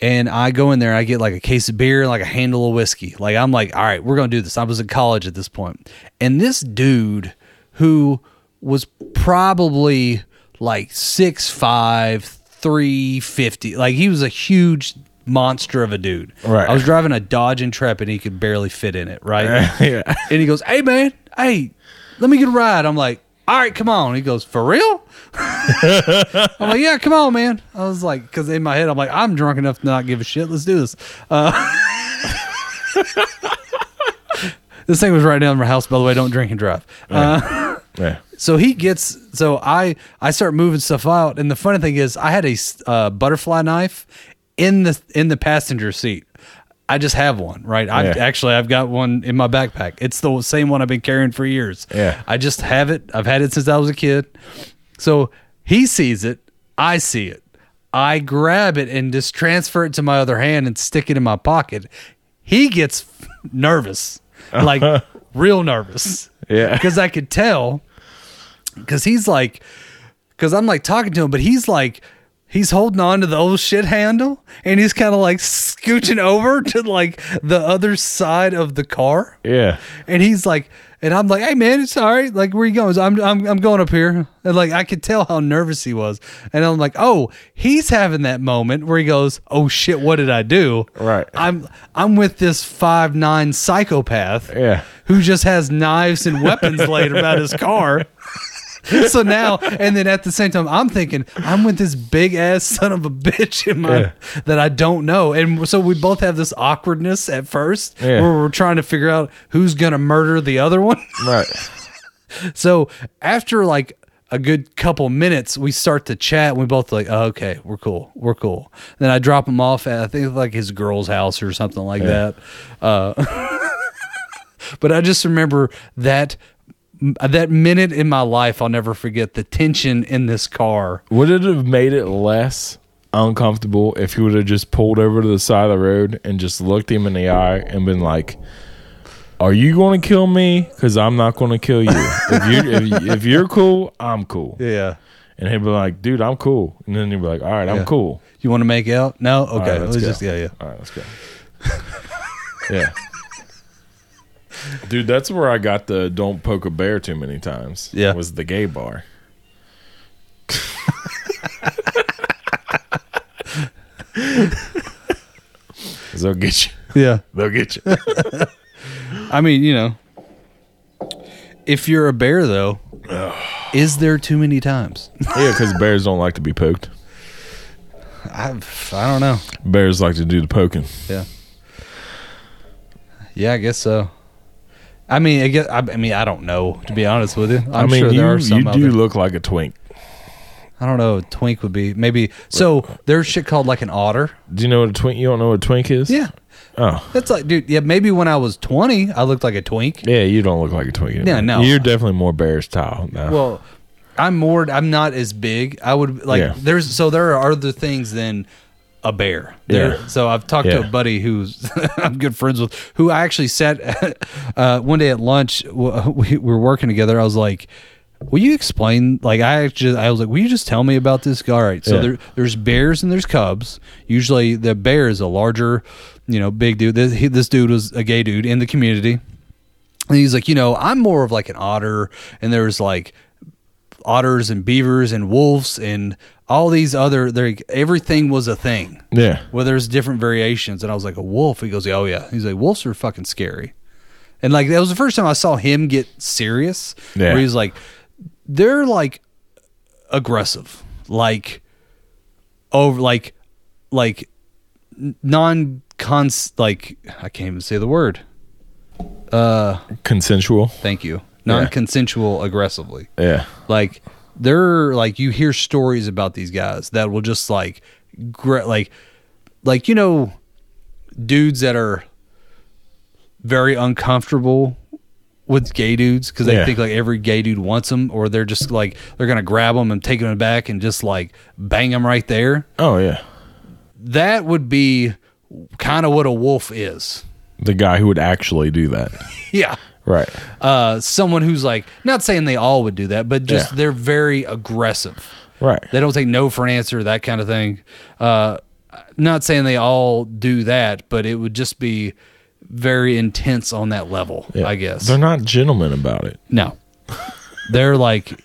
and I go in there, I get like a case of beer and like a handle of whiskey. Like I'm like, all right, we're gonna do this. I was in college at this point. And this dude who was probably like six five, three fifty, like he was a huge monster of a dude. Right. I was driving a Dodge Intrepid and he could barely fit in it, right? yeah. And he goes, Hey man, hey, let me get a ride. I'm like, All right, come on. He goes, For real? I'm like, Yeah, come on, man. I was like, because in my head, I'm like, I'm drunk enough to not give a shit. Let's do this. Uh, this thing was right down my house, by the way. Don't drink and drive. Uh, Yeah. so he gets so I I start moving stuff out, and the funny thing is, I had a uh, butterfly knife in the in the passenger seat. I just have one, right? I Yeah. actually I've got one in my backpack. It's the same one I've been carrying for years. Yeah. I just have it. I've had it since I was a kid. So he sees it. I see it. I grab it and just transfer it to my other hand and stick it in my pocket. He gets nervous, like real nervous. Yeah. Because I could tell, because he's like, because I'm like talking to him, but he's like, he's holding on to the old shit handle and he's kind of like scooching over to like the other side of the car. Yeah. And he's like, and I'm like, hey man, it's all right. Like, where you going? He's, I'm, I'm, I'm going up here. And like, I could tell how nervous he was. And I'm like, oh, he's having that moment where he goes, oh shit, what did I do? Right. I'm, I'm with this five nine psychopath. Yeah. Who just has knives and weapons laid about his car. so now, and then at the same time, I'm thinking I'm with this big ass son of a bitch in my Yeah. that I don't know, and so we both have this awkwardness at first, Yeah. where we're trying to figure out who's gonna murder the other one. Right. So after like a good couple minutes, we start to chat. And we both like, oh, okay, we're cool, we're cool. Then I drop him off at I think like his girl's house or something like that. Uh, but I just remember that that minute in my life, I'll never forget the tension in this car. Would it have made it less uncomfortable if he would have just pulled over to the side of the road and just looked him in the eye and been like, "Are you going to kill me? Because I'm not going to kill you. if you if, you're cool, I'm cool." Yeah. And he'd be like, "Dude, I'm cool." And then he'd be like, "All right, I'm Yeah. cool." You want to make out? No. Okay. right, let's let's just yeah yeah. All right, let's go. yeah. Dude, that's where I got the "don't poke a bear too many times." Yeah. was the gay bar. They'll get you. Yeah. They'll get you. I mean, you know, if you're a bear, though, is there too many times? yeah, because bears don't like to be poked. I've, I don't know. Bears like to do the poking. Yeah. Yeah, I guess so. I mean, I guess I, I mean, I don't know to be honest with you. I'm i mean, sure you there are some you do look like a twink. I don't know. A twink would be maybe. So there's shit called like an otter. Do you know what a twink? You don't know what a twink is? Yeah, Oh, that's like, dude. Yeah, maybe when I was 20, I looked like a twink. yeah. You don't look like a twink. Yeah, no. You're definitely more bear style. now. Well, I'm more. I'm not as big. I would like. Yeah. There's so there are other things than a bear. There. Yeah. So I've talked to a buddy who's I'm good friends with, who I actually sat uh, one day at lunch. We were working together. I was like. Will you explain? Like I actually, I was like, will you just tell me about this? All right, so Yeah. there, there's bears and there's cubs. Usually, the bear is a larger, you know, big dude. This, he, this dude was a gay dude in the community, and he's like, you know, I'm more of like an otter, and there's like otters and beavers and wolves and all these other there everything was a thing yeah. well there's different variations and i was like a wolf he goes oh yeah he's like wolves are fucking scary and like that was the first time i saw him get serious Yeah. where he's like they're like aggressive like over like like non cons like I can't even say the word. Uh, consensual. Thank you. Non consensual aggressively. Yeah. Like they're like you hear stories about these guys that will just like gra- like like you know dudes that are very uncomfortable with gay dudes because they Yeah. think like every gay dude wants them or they're just like they're gonna grab them and take them back and just like bang them right there Oh yeah. that would be kind of what a wolf is The guy who would actually do that. yeah Right. uh someone who's like not saying they all would do that but just Yeah. they're very aggressive Right. They don't take no for an answer, that kind of thing. Uh, not saying they all do that, but it would just be very intense on that level, Yeah. I guess. They're not gentlemen about it. no. They're like,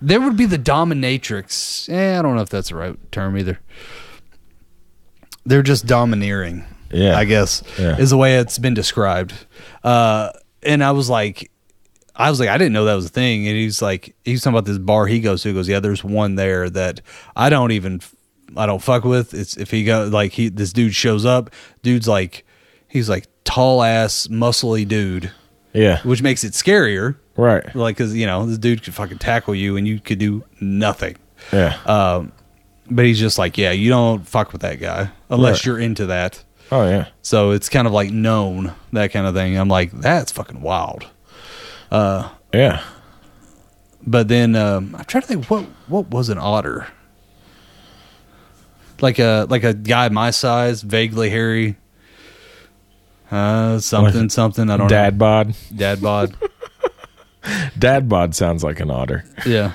there would be the dominatrix. Eh, I don't know if that's the right term either. They're just domineering. Yeah. I guess Yeah. is the way it's been described. Uh, and I was like, I was like, I didn't know that was a thing. And he's like, he's talking about this bar he goes to. He goes, yeah, there's one there that I don't even, I don't fuck with. It's if he go like he, this dude shows up, dude's like, he's like tall ass, muscly dude, Yeah. which makes it scarier. Right. Like, cause you know, this dude could fucking tackle you and you could do nothing. Yeah. Um, but he's just like, yeah, you don't fuck with that guy unless Right. you're into that. Oh yeah. So it's kind of like known that kind of thing. I'm like, that's fucking wild. Uh, Yeah. But then um, I'm trying to think what what was an otter? Like a like a guy my size, vaguely hairy. Uh, something Like something. I don't Dad know. bod. Dad bod. Dad bod sounds like an otter. yeah.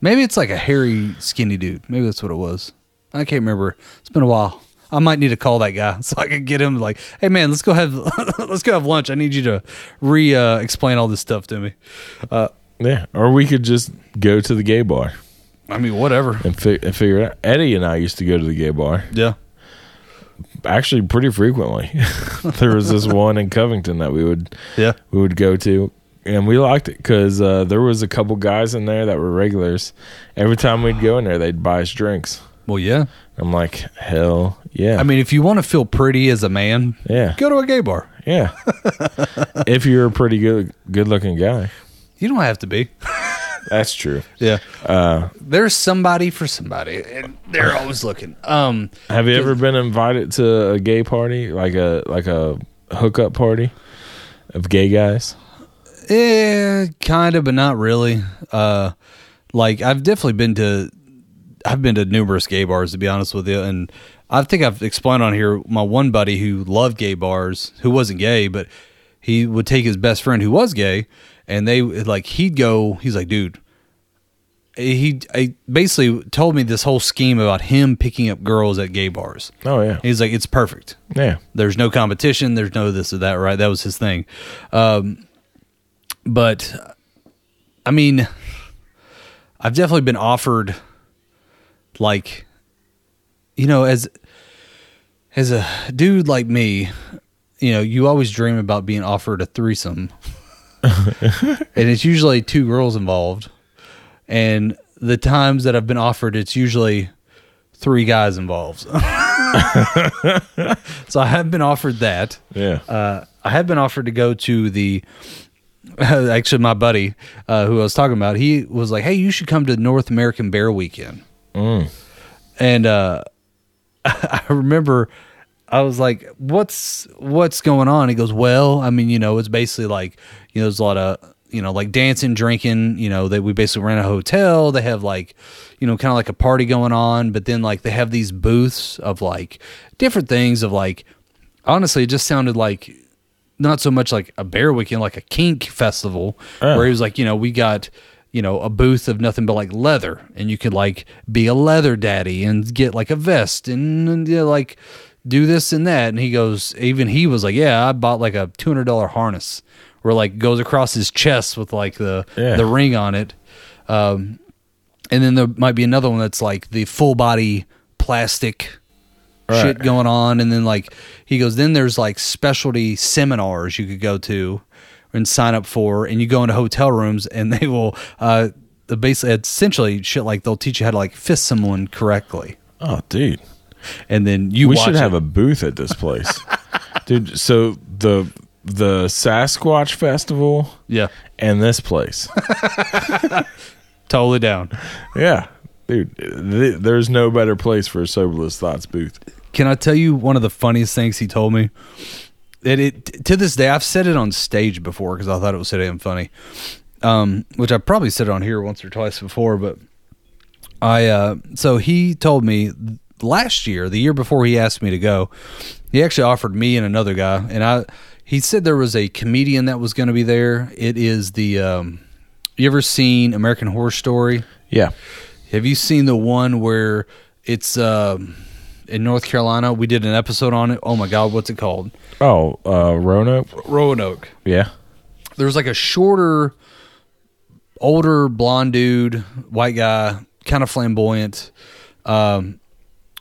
Maybe it's like a hairy, skinny dude. Maybe that's what it was. I can't remember. It's been a while. I might need to call that guy so I can get him like, hey man, let's go have let's go have lunch. I need you to re uh, explain all this stuff to me. Yeah. Or we could just go to the gay bar I mean, whatever. and, fi- and figure it out. Eddie and I used to go to the gay bar Yeah. actually pretty frequently. there was this one in Covington that we would Yeah. we would go to, and we liked it because uh, there was a couple guys in there that were regulars. Every time we'd go in there, they'd buy us drinks. Well, yeah. I'm like, hell yeah! I mean, if you want to feel pretty as a man, yeah, go to a gay bar. yeah. if you're a pretty good good looking guy, You don't have to be. that's true. Yeah. Uh, There's somebody for somebody, and they're always looking. Um, have you ever been invited to a gay party, like a like a hookup party of gay guys? Yeah, kind of, but not really. Uh, like I've definitely been to, I've been to numerous gay bars to be honest with you, and I think I've explained on here my one buddy who loved gay bars, who wasn't gay, but he would take his best friend who was gay, and they like he'd go. He's like, dude. He I basically told me this whole scheme about him picking up girls at gay bars. Oh yeah, He's like, it's perfect. yeah. There's no competition. There's no this or that. Right? That was his thing. Um, but I mean, I've definitely been offered, like, you know, as as a dude like me, you know, you always dream about being offered a threesome, and it's usually two girls involved. And the times that I've been offered, it's usually three guys involved. so I have been offered that. Yeah. Uh, I have been offered to go to the. Actually, my buddy uh, who I was talking about, he was like, "Hey, you should come to North American Bear Weekend." And uh, I remember I was like, "What's what's going on?" He goes, "Well, I mean, you know, it's basically like you know, there's a lot of you know, like dancing, drinking. You know, that we basically rent a hotel. They have like, you know, kind of like a party going on, but then like they have these booths of like different things of like. Honestly, it just sounded like not so much like a bear weekend, like a kink festival, where he was like, you know, we got, you know, a booth of nothing but like leather, and you could like be a leather daddy and get like a vest and, and, you know, like do this and that. And he goes, even he was like, yeah, I bought like a two hundred dollar harness where like goes across his chest with like the Yeah. the ring on it. Um, and then there might be another one that's like the full body plastic Right. shit going on and then like he goes then there's like specialty seminars you could go to and sign up for and you go into hotel rooms and they will uh basically essentially shit like they'll teach you how to like fist someone correctly Oh, dude. and then you we watch should have a booth at this place, dude. So the the Sasquatch Festival yeah, and this place, totally down. yeah, dude. Th- there's no better place for a soberless thoughts booth. Can I tell you one of the funniest things he told me? That it to this day I've said it on stage before because I thought it was so damn funny. Um, which I probably said it on here once or twice before, but I uh, so he told me last year, the year before he asked me to go, he actually offered me and another guy, and I he said there was a comedian that was going to be there. It is the um, you ever seen American Horror Story? Yeah, Have you seen the one where it's um, in North Carolina? We did an episode on it. Oh my God, what's it called? Oh, uh, Roanoke. Roanoke. Yeah. There was like a shorter, older blonde dude, white guy, kind of flamboyant. Um,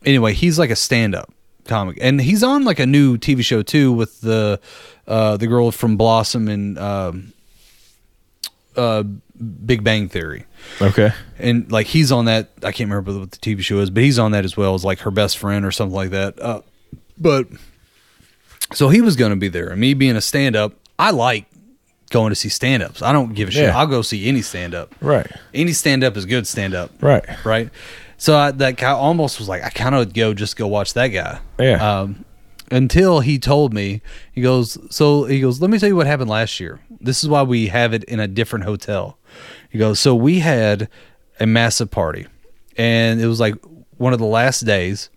anyway, he's like a stand-up comic, and he's on like a new TV show too with the uh, the girl from Blossom and um, uh, Big Bang Theory. Okay. and like he's on that i can't remember what the tv show is but he's on that as well as like her best friend or something like that uh, but so he was going to be there and me being a stand-up i like going to see stand-ups i don't give a shit Yeah. i'll go see any stand-up Right. any stand-up is good stand-up Right. right so I, that guy almost was like i kind of go just go watch that guy Yeah. um, until he told me he goes so he goes let me tell you what happened last year this is why we have it in a different hotel he goes so we had a massive party and it was like one of the last days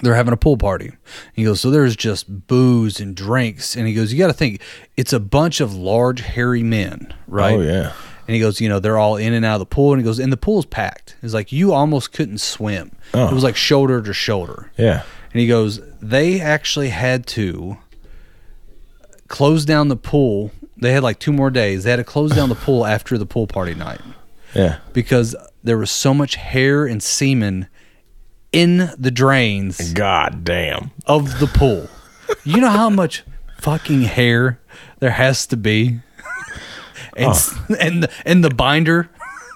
they're having a pool party. He goes, so there's just booze and drinks, and he goes, you got to think, it's a bunch of large, hairy men, right? Oh yeah. And he goes, you know, they're all in and out of the pool, and he goes, and the pool's packed. It's like you almost couldn't swim. Oh. It was like shoulder to shoulder. Yeah. And he goes, they actually had to close down the pool. They had like two more days. They had to close down the pool after the pool party night Yeah. because there was so much hair and semen in the drains God damn. of the pool. You know how much fucking hair there has to be, and s and and the binder,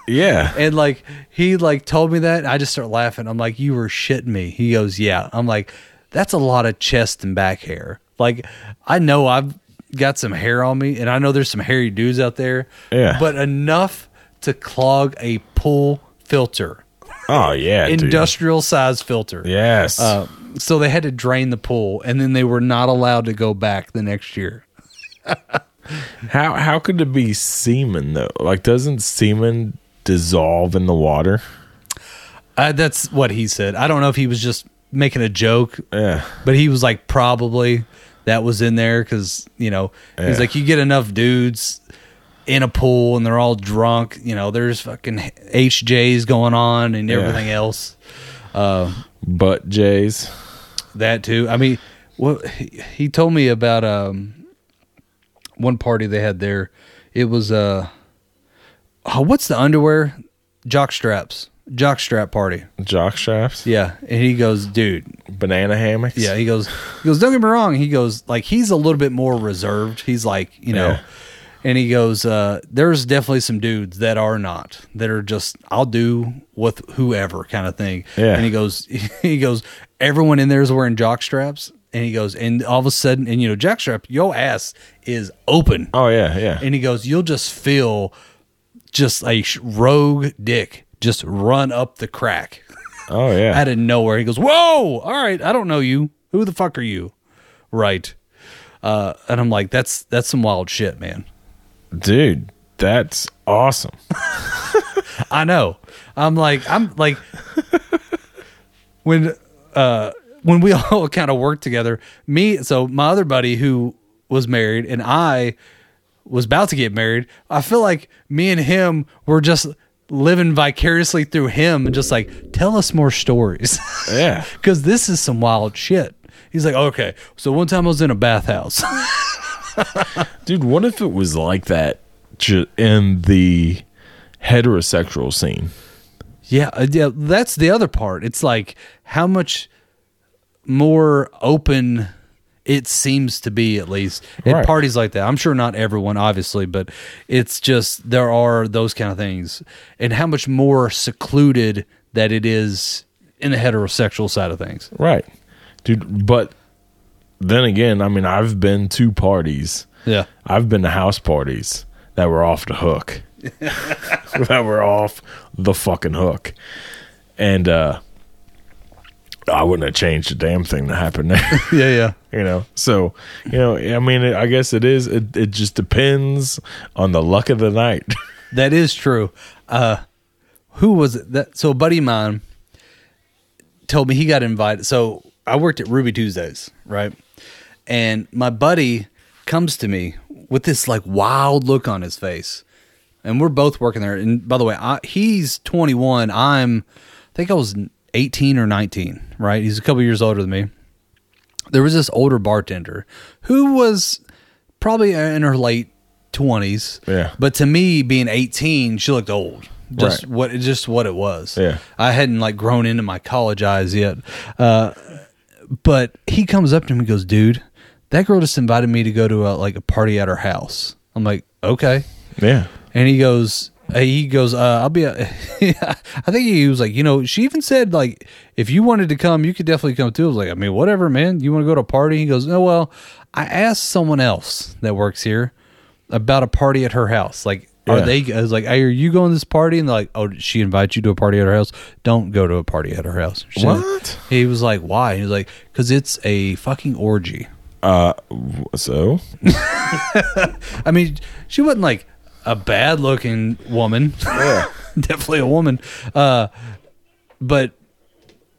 Yeah. and like he like told me that. I just start laughing. I'm like, you were shitting me. He goes, yeah. I'm like, that's a lot of chest and back hair. Like I know I've got some hair on me, and I know there's some hairy dudes out there. Yeah. but enough to clog a pool filter, Oh yeah. dude. industrial size filter. Yes. Uh, so they had to drain the pool, and then they were not allowed to go back the next year. how how could it be semen though? Like, doesn't semen dissolve in the water? Uh, that's what he said. I don't know if he was just making a joke, Yeah. but he was like, probably that was in there because you know he's like, you get enough dudes in a pool and they're all drunk. You know, there's fucking HJs going on and Yeah. everything else. Butt Jays. That too. I mean, what he, he told me about um one party they had there. It was uh oh, what's the underwear? Jock straps. Jock strap party. Jock straps. Yeah. And he goes, dude. Banana hammocks. Yeah, he goes he goes, Don't get me wrong. He goes, like he's a little bit more reserved. He's like, you know Yeah. and he goes, uh, there's definitely some dudes that are not, that are just I'll do with whoever kind of thing. Yeah. And he goes he goes, everyone in there is wearing jock straps. And he goes, and all of a sudden, and you know, jock strap, your ass is open. Oh yeah. Yeah. And he goes, you'll just feel just a rogue dick just run up the crack oh yeah. out of nowhere. He goes, whoa, all right, I don't know you. Who the fuck are you? Right. Uh, and I'm like, that's that's some wild shit, man. Dude, that's awesome. I know. I'm like, I'm like, when uh when we all kind of worked together, me, so my other buddy who was married and I was about to get married, I feel like me and him were just living vicariously through him and just like, tell us more stories. Yeah. Because this is some wild shit. He's like, okay, so one time I was in a bathhouse. Dude, what if it was like that in the heterosexual scene? Yeah, uh, yeah, that's the other part. It's like how much more open it seems to be, at least at Right. parties like that. I'm sure not everyone, obviously, but it's just there are those kind of things, and how much more secluded that it is in the heterosexual side of things. Right. Dude, but then again, I mean, I've been to parties. Yeah. I've been to house parties that were off the hook. that were off the fucking hook. And uh I wouldn't have changed a damn thing that happened there. Yeah, yeah. you know so you know i mean i guess it is it, it just depends on the luck of the night That is true. Uh who was it that so a buddy of mine told me he got invited. So I worked at Ruby Tuesdays, right? And my buddy comes to me with this like wild look on his face. And we're both working there. And by the way, I, he's 21. I'm I think I was 18 or 19, right? He's a couple years older than me. There was this older bartender who was probably in her late 20s. Yeah. But to me, being 18, she looked old. Just Right. what just what it was. Yeah. I hadn't like grown into my college eyes yet. Uh, but he comes up to me and goes, "Dude, that girl just invited me to go to a, like a party at her house." I'm like, "Okay." yeah And he goes, he goes, uh, I'll be, a, I think he was like, you know, she even said like, if you wanted to come, you could definitely come too. I was like, I mean, whatever, man. You want to go to a party? He goes, oh, well, I asked someone else that works here about a party at her house. Like, are Yeah. they, I was like, hey, are you going to this party? And they're like, oh, did she invite you to a party at her house? Don't go to a party at her house. She- What? He was like, why? He was like, because it's a fucking orgy. uh so I mean, she wasn't like a bad looking woman. yeah Definitely a woman. Uh, but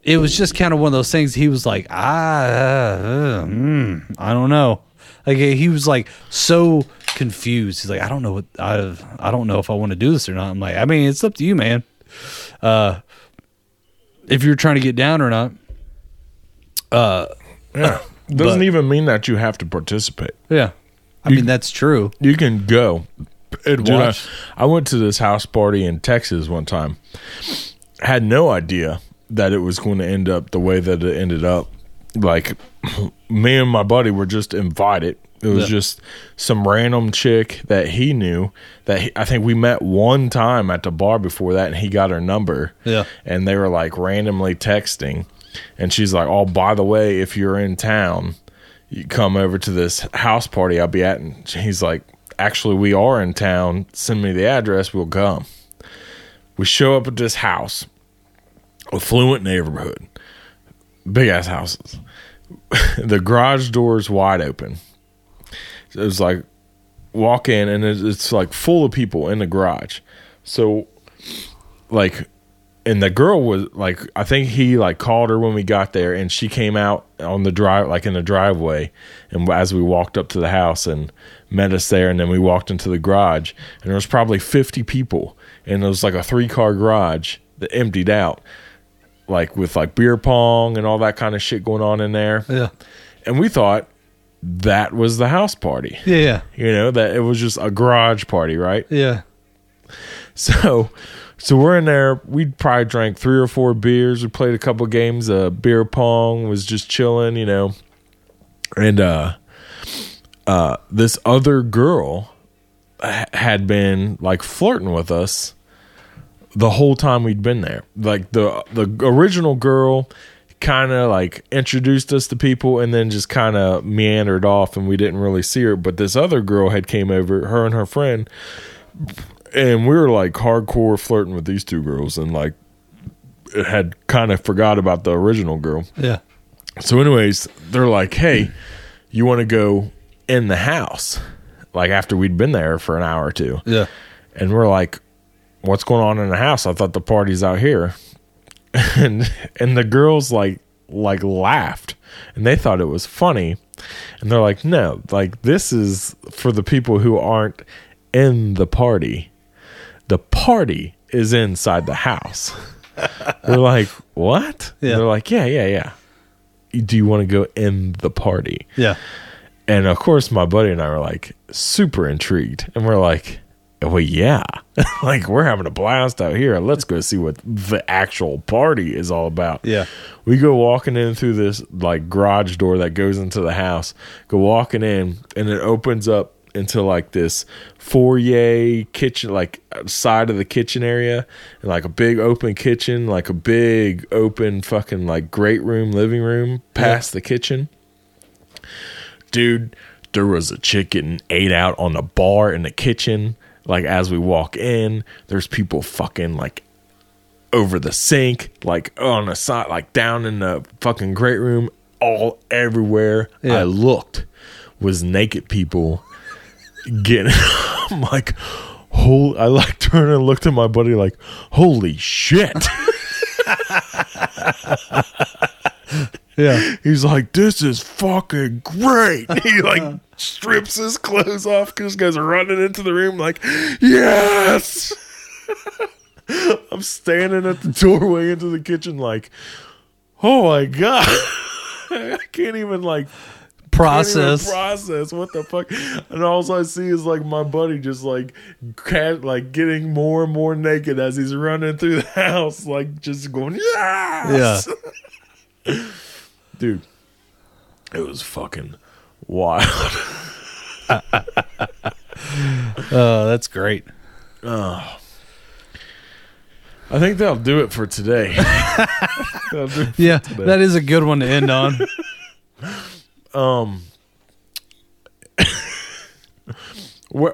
it was just kind of one of those things. He was like, ah, uh, mm, I don't know. Like he was like so confused. He's like, I don't know what I I don't know if I want to do this or not. I'm like, I mean, it's up to you, man. Uh, if you're trying to get down or not. yeah doesn't But- even mean that you have to participate Yeah, I mean that's true. you can go And Dude, I. I went to this house party in Texas one time. Had no idea that it was going to end up the way that it ended up. Like me and my buddy were just invited. It was Yeah. just some random chick that he knew that he, I think we met one time at the bar before that and he got her number. Yeah. And they were like randomly texting and she's like, "Oh, by the way, if you're in town, you come over to this house party I'll be at." And he's like, "Actually, we are in town. Send me the address. We'll come." We show up at this house, affluent neighborhood, big ass houses. the garage door is wide open. Was like walk in and it's, it's like full of people in the garage. So, like and the girl was like i think he like called her when we got there and she came out on the drive like in the driveway and as we walked up to the house and met us there and then we walked into the garage and there was probably 50 people and it was like a three car garage that emptied out like with like beer pong and all that kind of shit going on in there Yeah, and we thought that was the house party yeah, yeah, you know that it was just a garage party right yeah. so, so we're in there. We probably drank three or four beers. We played a couple games of beer pong. Was just chilling, you know. And uh, uh, this other girl ha- had been like flirting with us the whole time we'd been there. Like the the original girl kind of like introduced us to people and then just kind of meandered off and we didn't really see her but this other girl had came over her and her friend and we were like hardcore flirting with these two girls and like had kind of forgot about the original girl Yeah. so anyways they're like hey you want to go in the house like after we'd been there for an hour or two. Yeah. and we're like what's going on in the house? I thought the party's out here. And and the girls like like laughed. And they thought it was funny. And they're like no like this is for the people who aren't in the party. The party is inside the house. We're like what? Yeah. they're like yeah yeah yeah. Do you want to go in the party? Yeah. And of course, my buddy and I were like super intrigued. And we're like, well, yeah, like we're having a blast out here. Let's go see what the actual party is all about. Yeah. We go walking in through this like garage door that goes into the house, go walking in, and it opens up into like this foyer kitchen, like side of the kitchen area, and like a big open kitchen, like a big open fucking like great room, living room past the kitchen. Dude, there was a chicken ate out on the bar in the kitchen. Like as we walk in, there's people fucking like over the sink, like on the side, like down in the fucking great room, all everywhere. Yeah. I looked was naked people getting. I'm like, holy! I like turned and looked at my buddy like, holy shit. Yeah. He's like, this is fucking great. He like strips his clothes off because guys are running into the room like, yes. I'm standing at the doorway into the kitchen like, oh my god, I can't even like Process. even process what the fuck. And all I see is like my buddy just like cat like getting more and more naked as he's running through the house, like just going yes. Yeah. Dude, it was fucking wild. Oh, that's great. Oh. I think that'll do it for today. It for Yeah, today. that is a good one to end on. um,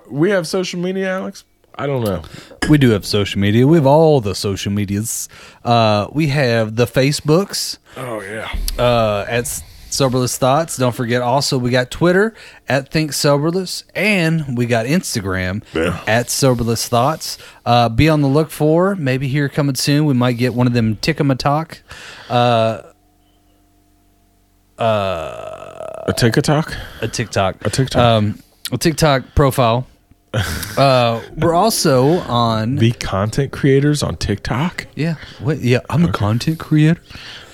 we have social media, Alex? I don't know. We do have social media. We have all the social medias. Uh, we have the Facebooks Oh yeah, uh, at Soberless Thoughts. Don't forget, also we got Twitter at Think Soberless, and we got Instagram Yeah. at Soberless Thoughts. Uh, be on the look for maybe here coming soon. We might get one of them Tickamatalk. Uh, a TikTok. a TikTok, A TikTok. um, a TikTok profile. uh, we're also on. Be content creators on TikTok. yeah, what? Yeah, I'm a content creator.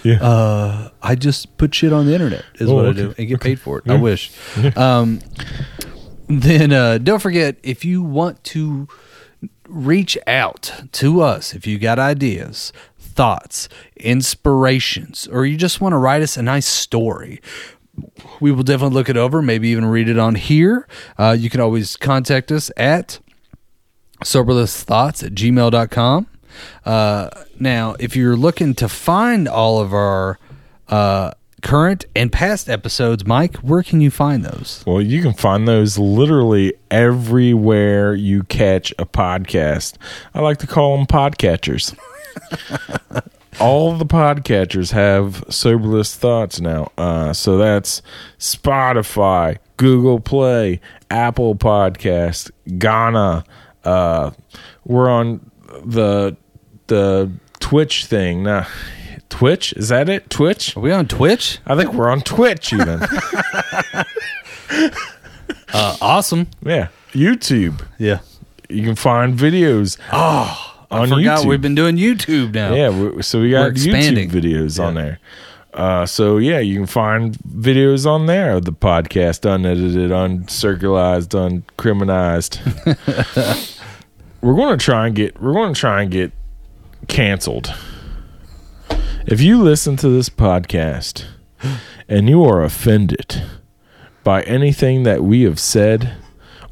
Yeah. Uh, I just put shit on the internet is Oh, what I do and get paid for it. I wish. Um, then uh, don't forget if you want to reach out to us, if you got ideas, thoughts, inspirations, or you just want to write us a nice story. We will definitely look it over, maybe even read it on here. Uh, you can always contact us at soberlessthoughts at gmail.com. Uh, now, if you're looking to find all of our uh, current and past episodes, Mike, where can you find those? Well, you can find those literally everywhere you catch a podcast. I like to call them podcatchers. All the podcatchers have soberless thoughts now. Uh, so that's Spotify, Google Play, Apple Podcast, Ghana. Uh, we're on the the Twitch thing. Nah, Twitch is that it? Twitch. Are we on Twitch? I think we're on Twitch even. Uh, awesome. yeah, YouTube. Yeah. You can find videos. Oh, I forgot YouTube. we've been doing YouTube now. yeah, so we got. YouTube videos on there. Uh, so yeah, you can find videos on there of the podcast, unedited, uncircularized, uncriminalized. we're going to try and get. We're going to try and get canceled. If you listen to this podcast and you are offended by anything that we have said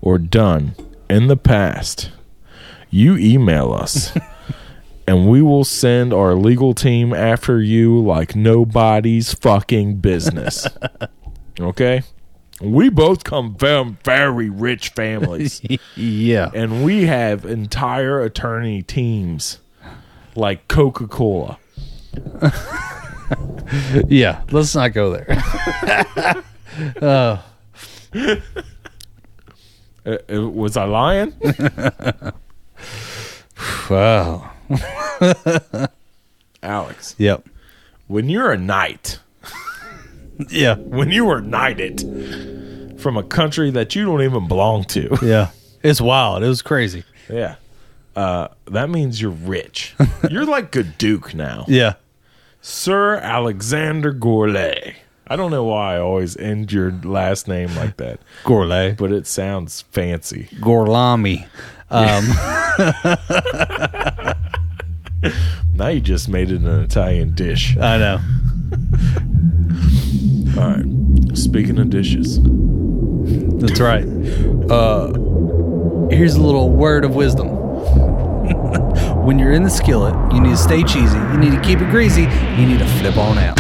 or done in the past, you email us and we will send our legal team after you like nobody's fucking business. okay? We both come from very rich families Yeah. and we have entire attorney teams like Coca Cola. Yeah. Let's not go there. oh, Uh, uh, was I lying? Wow. Alex, Yep. when you're a knight, Yeah. when you were knighted from a country that you don't even belong to, Yeah. It's wild. It was crazy. yeah, uh, that means you're rich. You're like a duke now. Yeah. Sir Alexander Gourlay. I don't know why I always end your last name like that, Gourlay. but it sounds fancy. Gorlami. Um, Now you just made it an Italian dish. I know. All right. Speaking of dishes, That's That's right. Uh, here's a little word of wisdom. when you're in the skillet, you need to stay cheesy. You need to keep it greasy. You need to flip on out.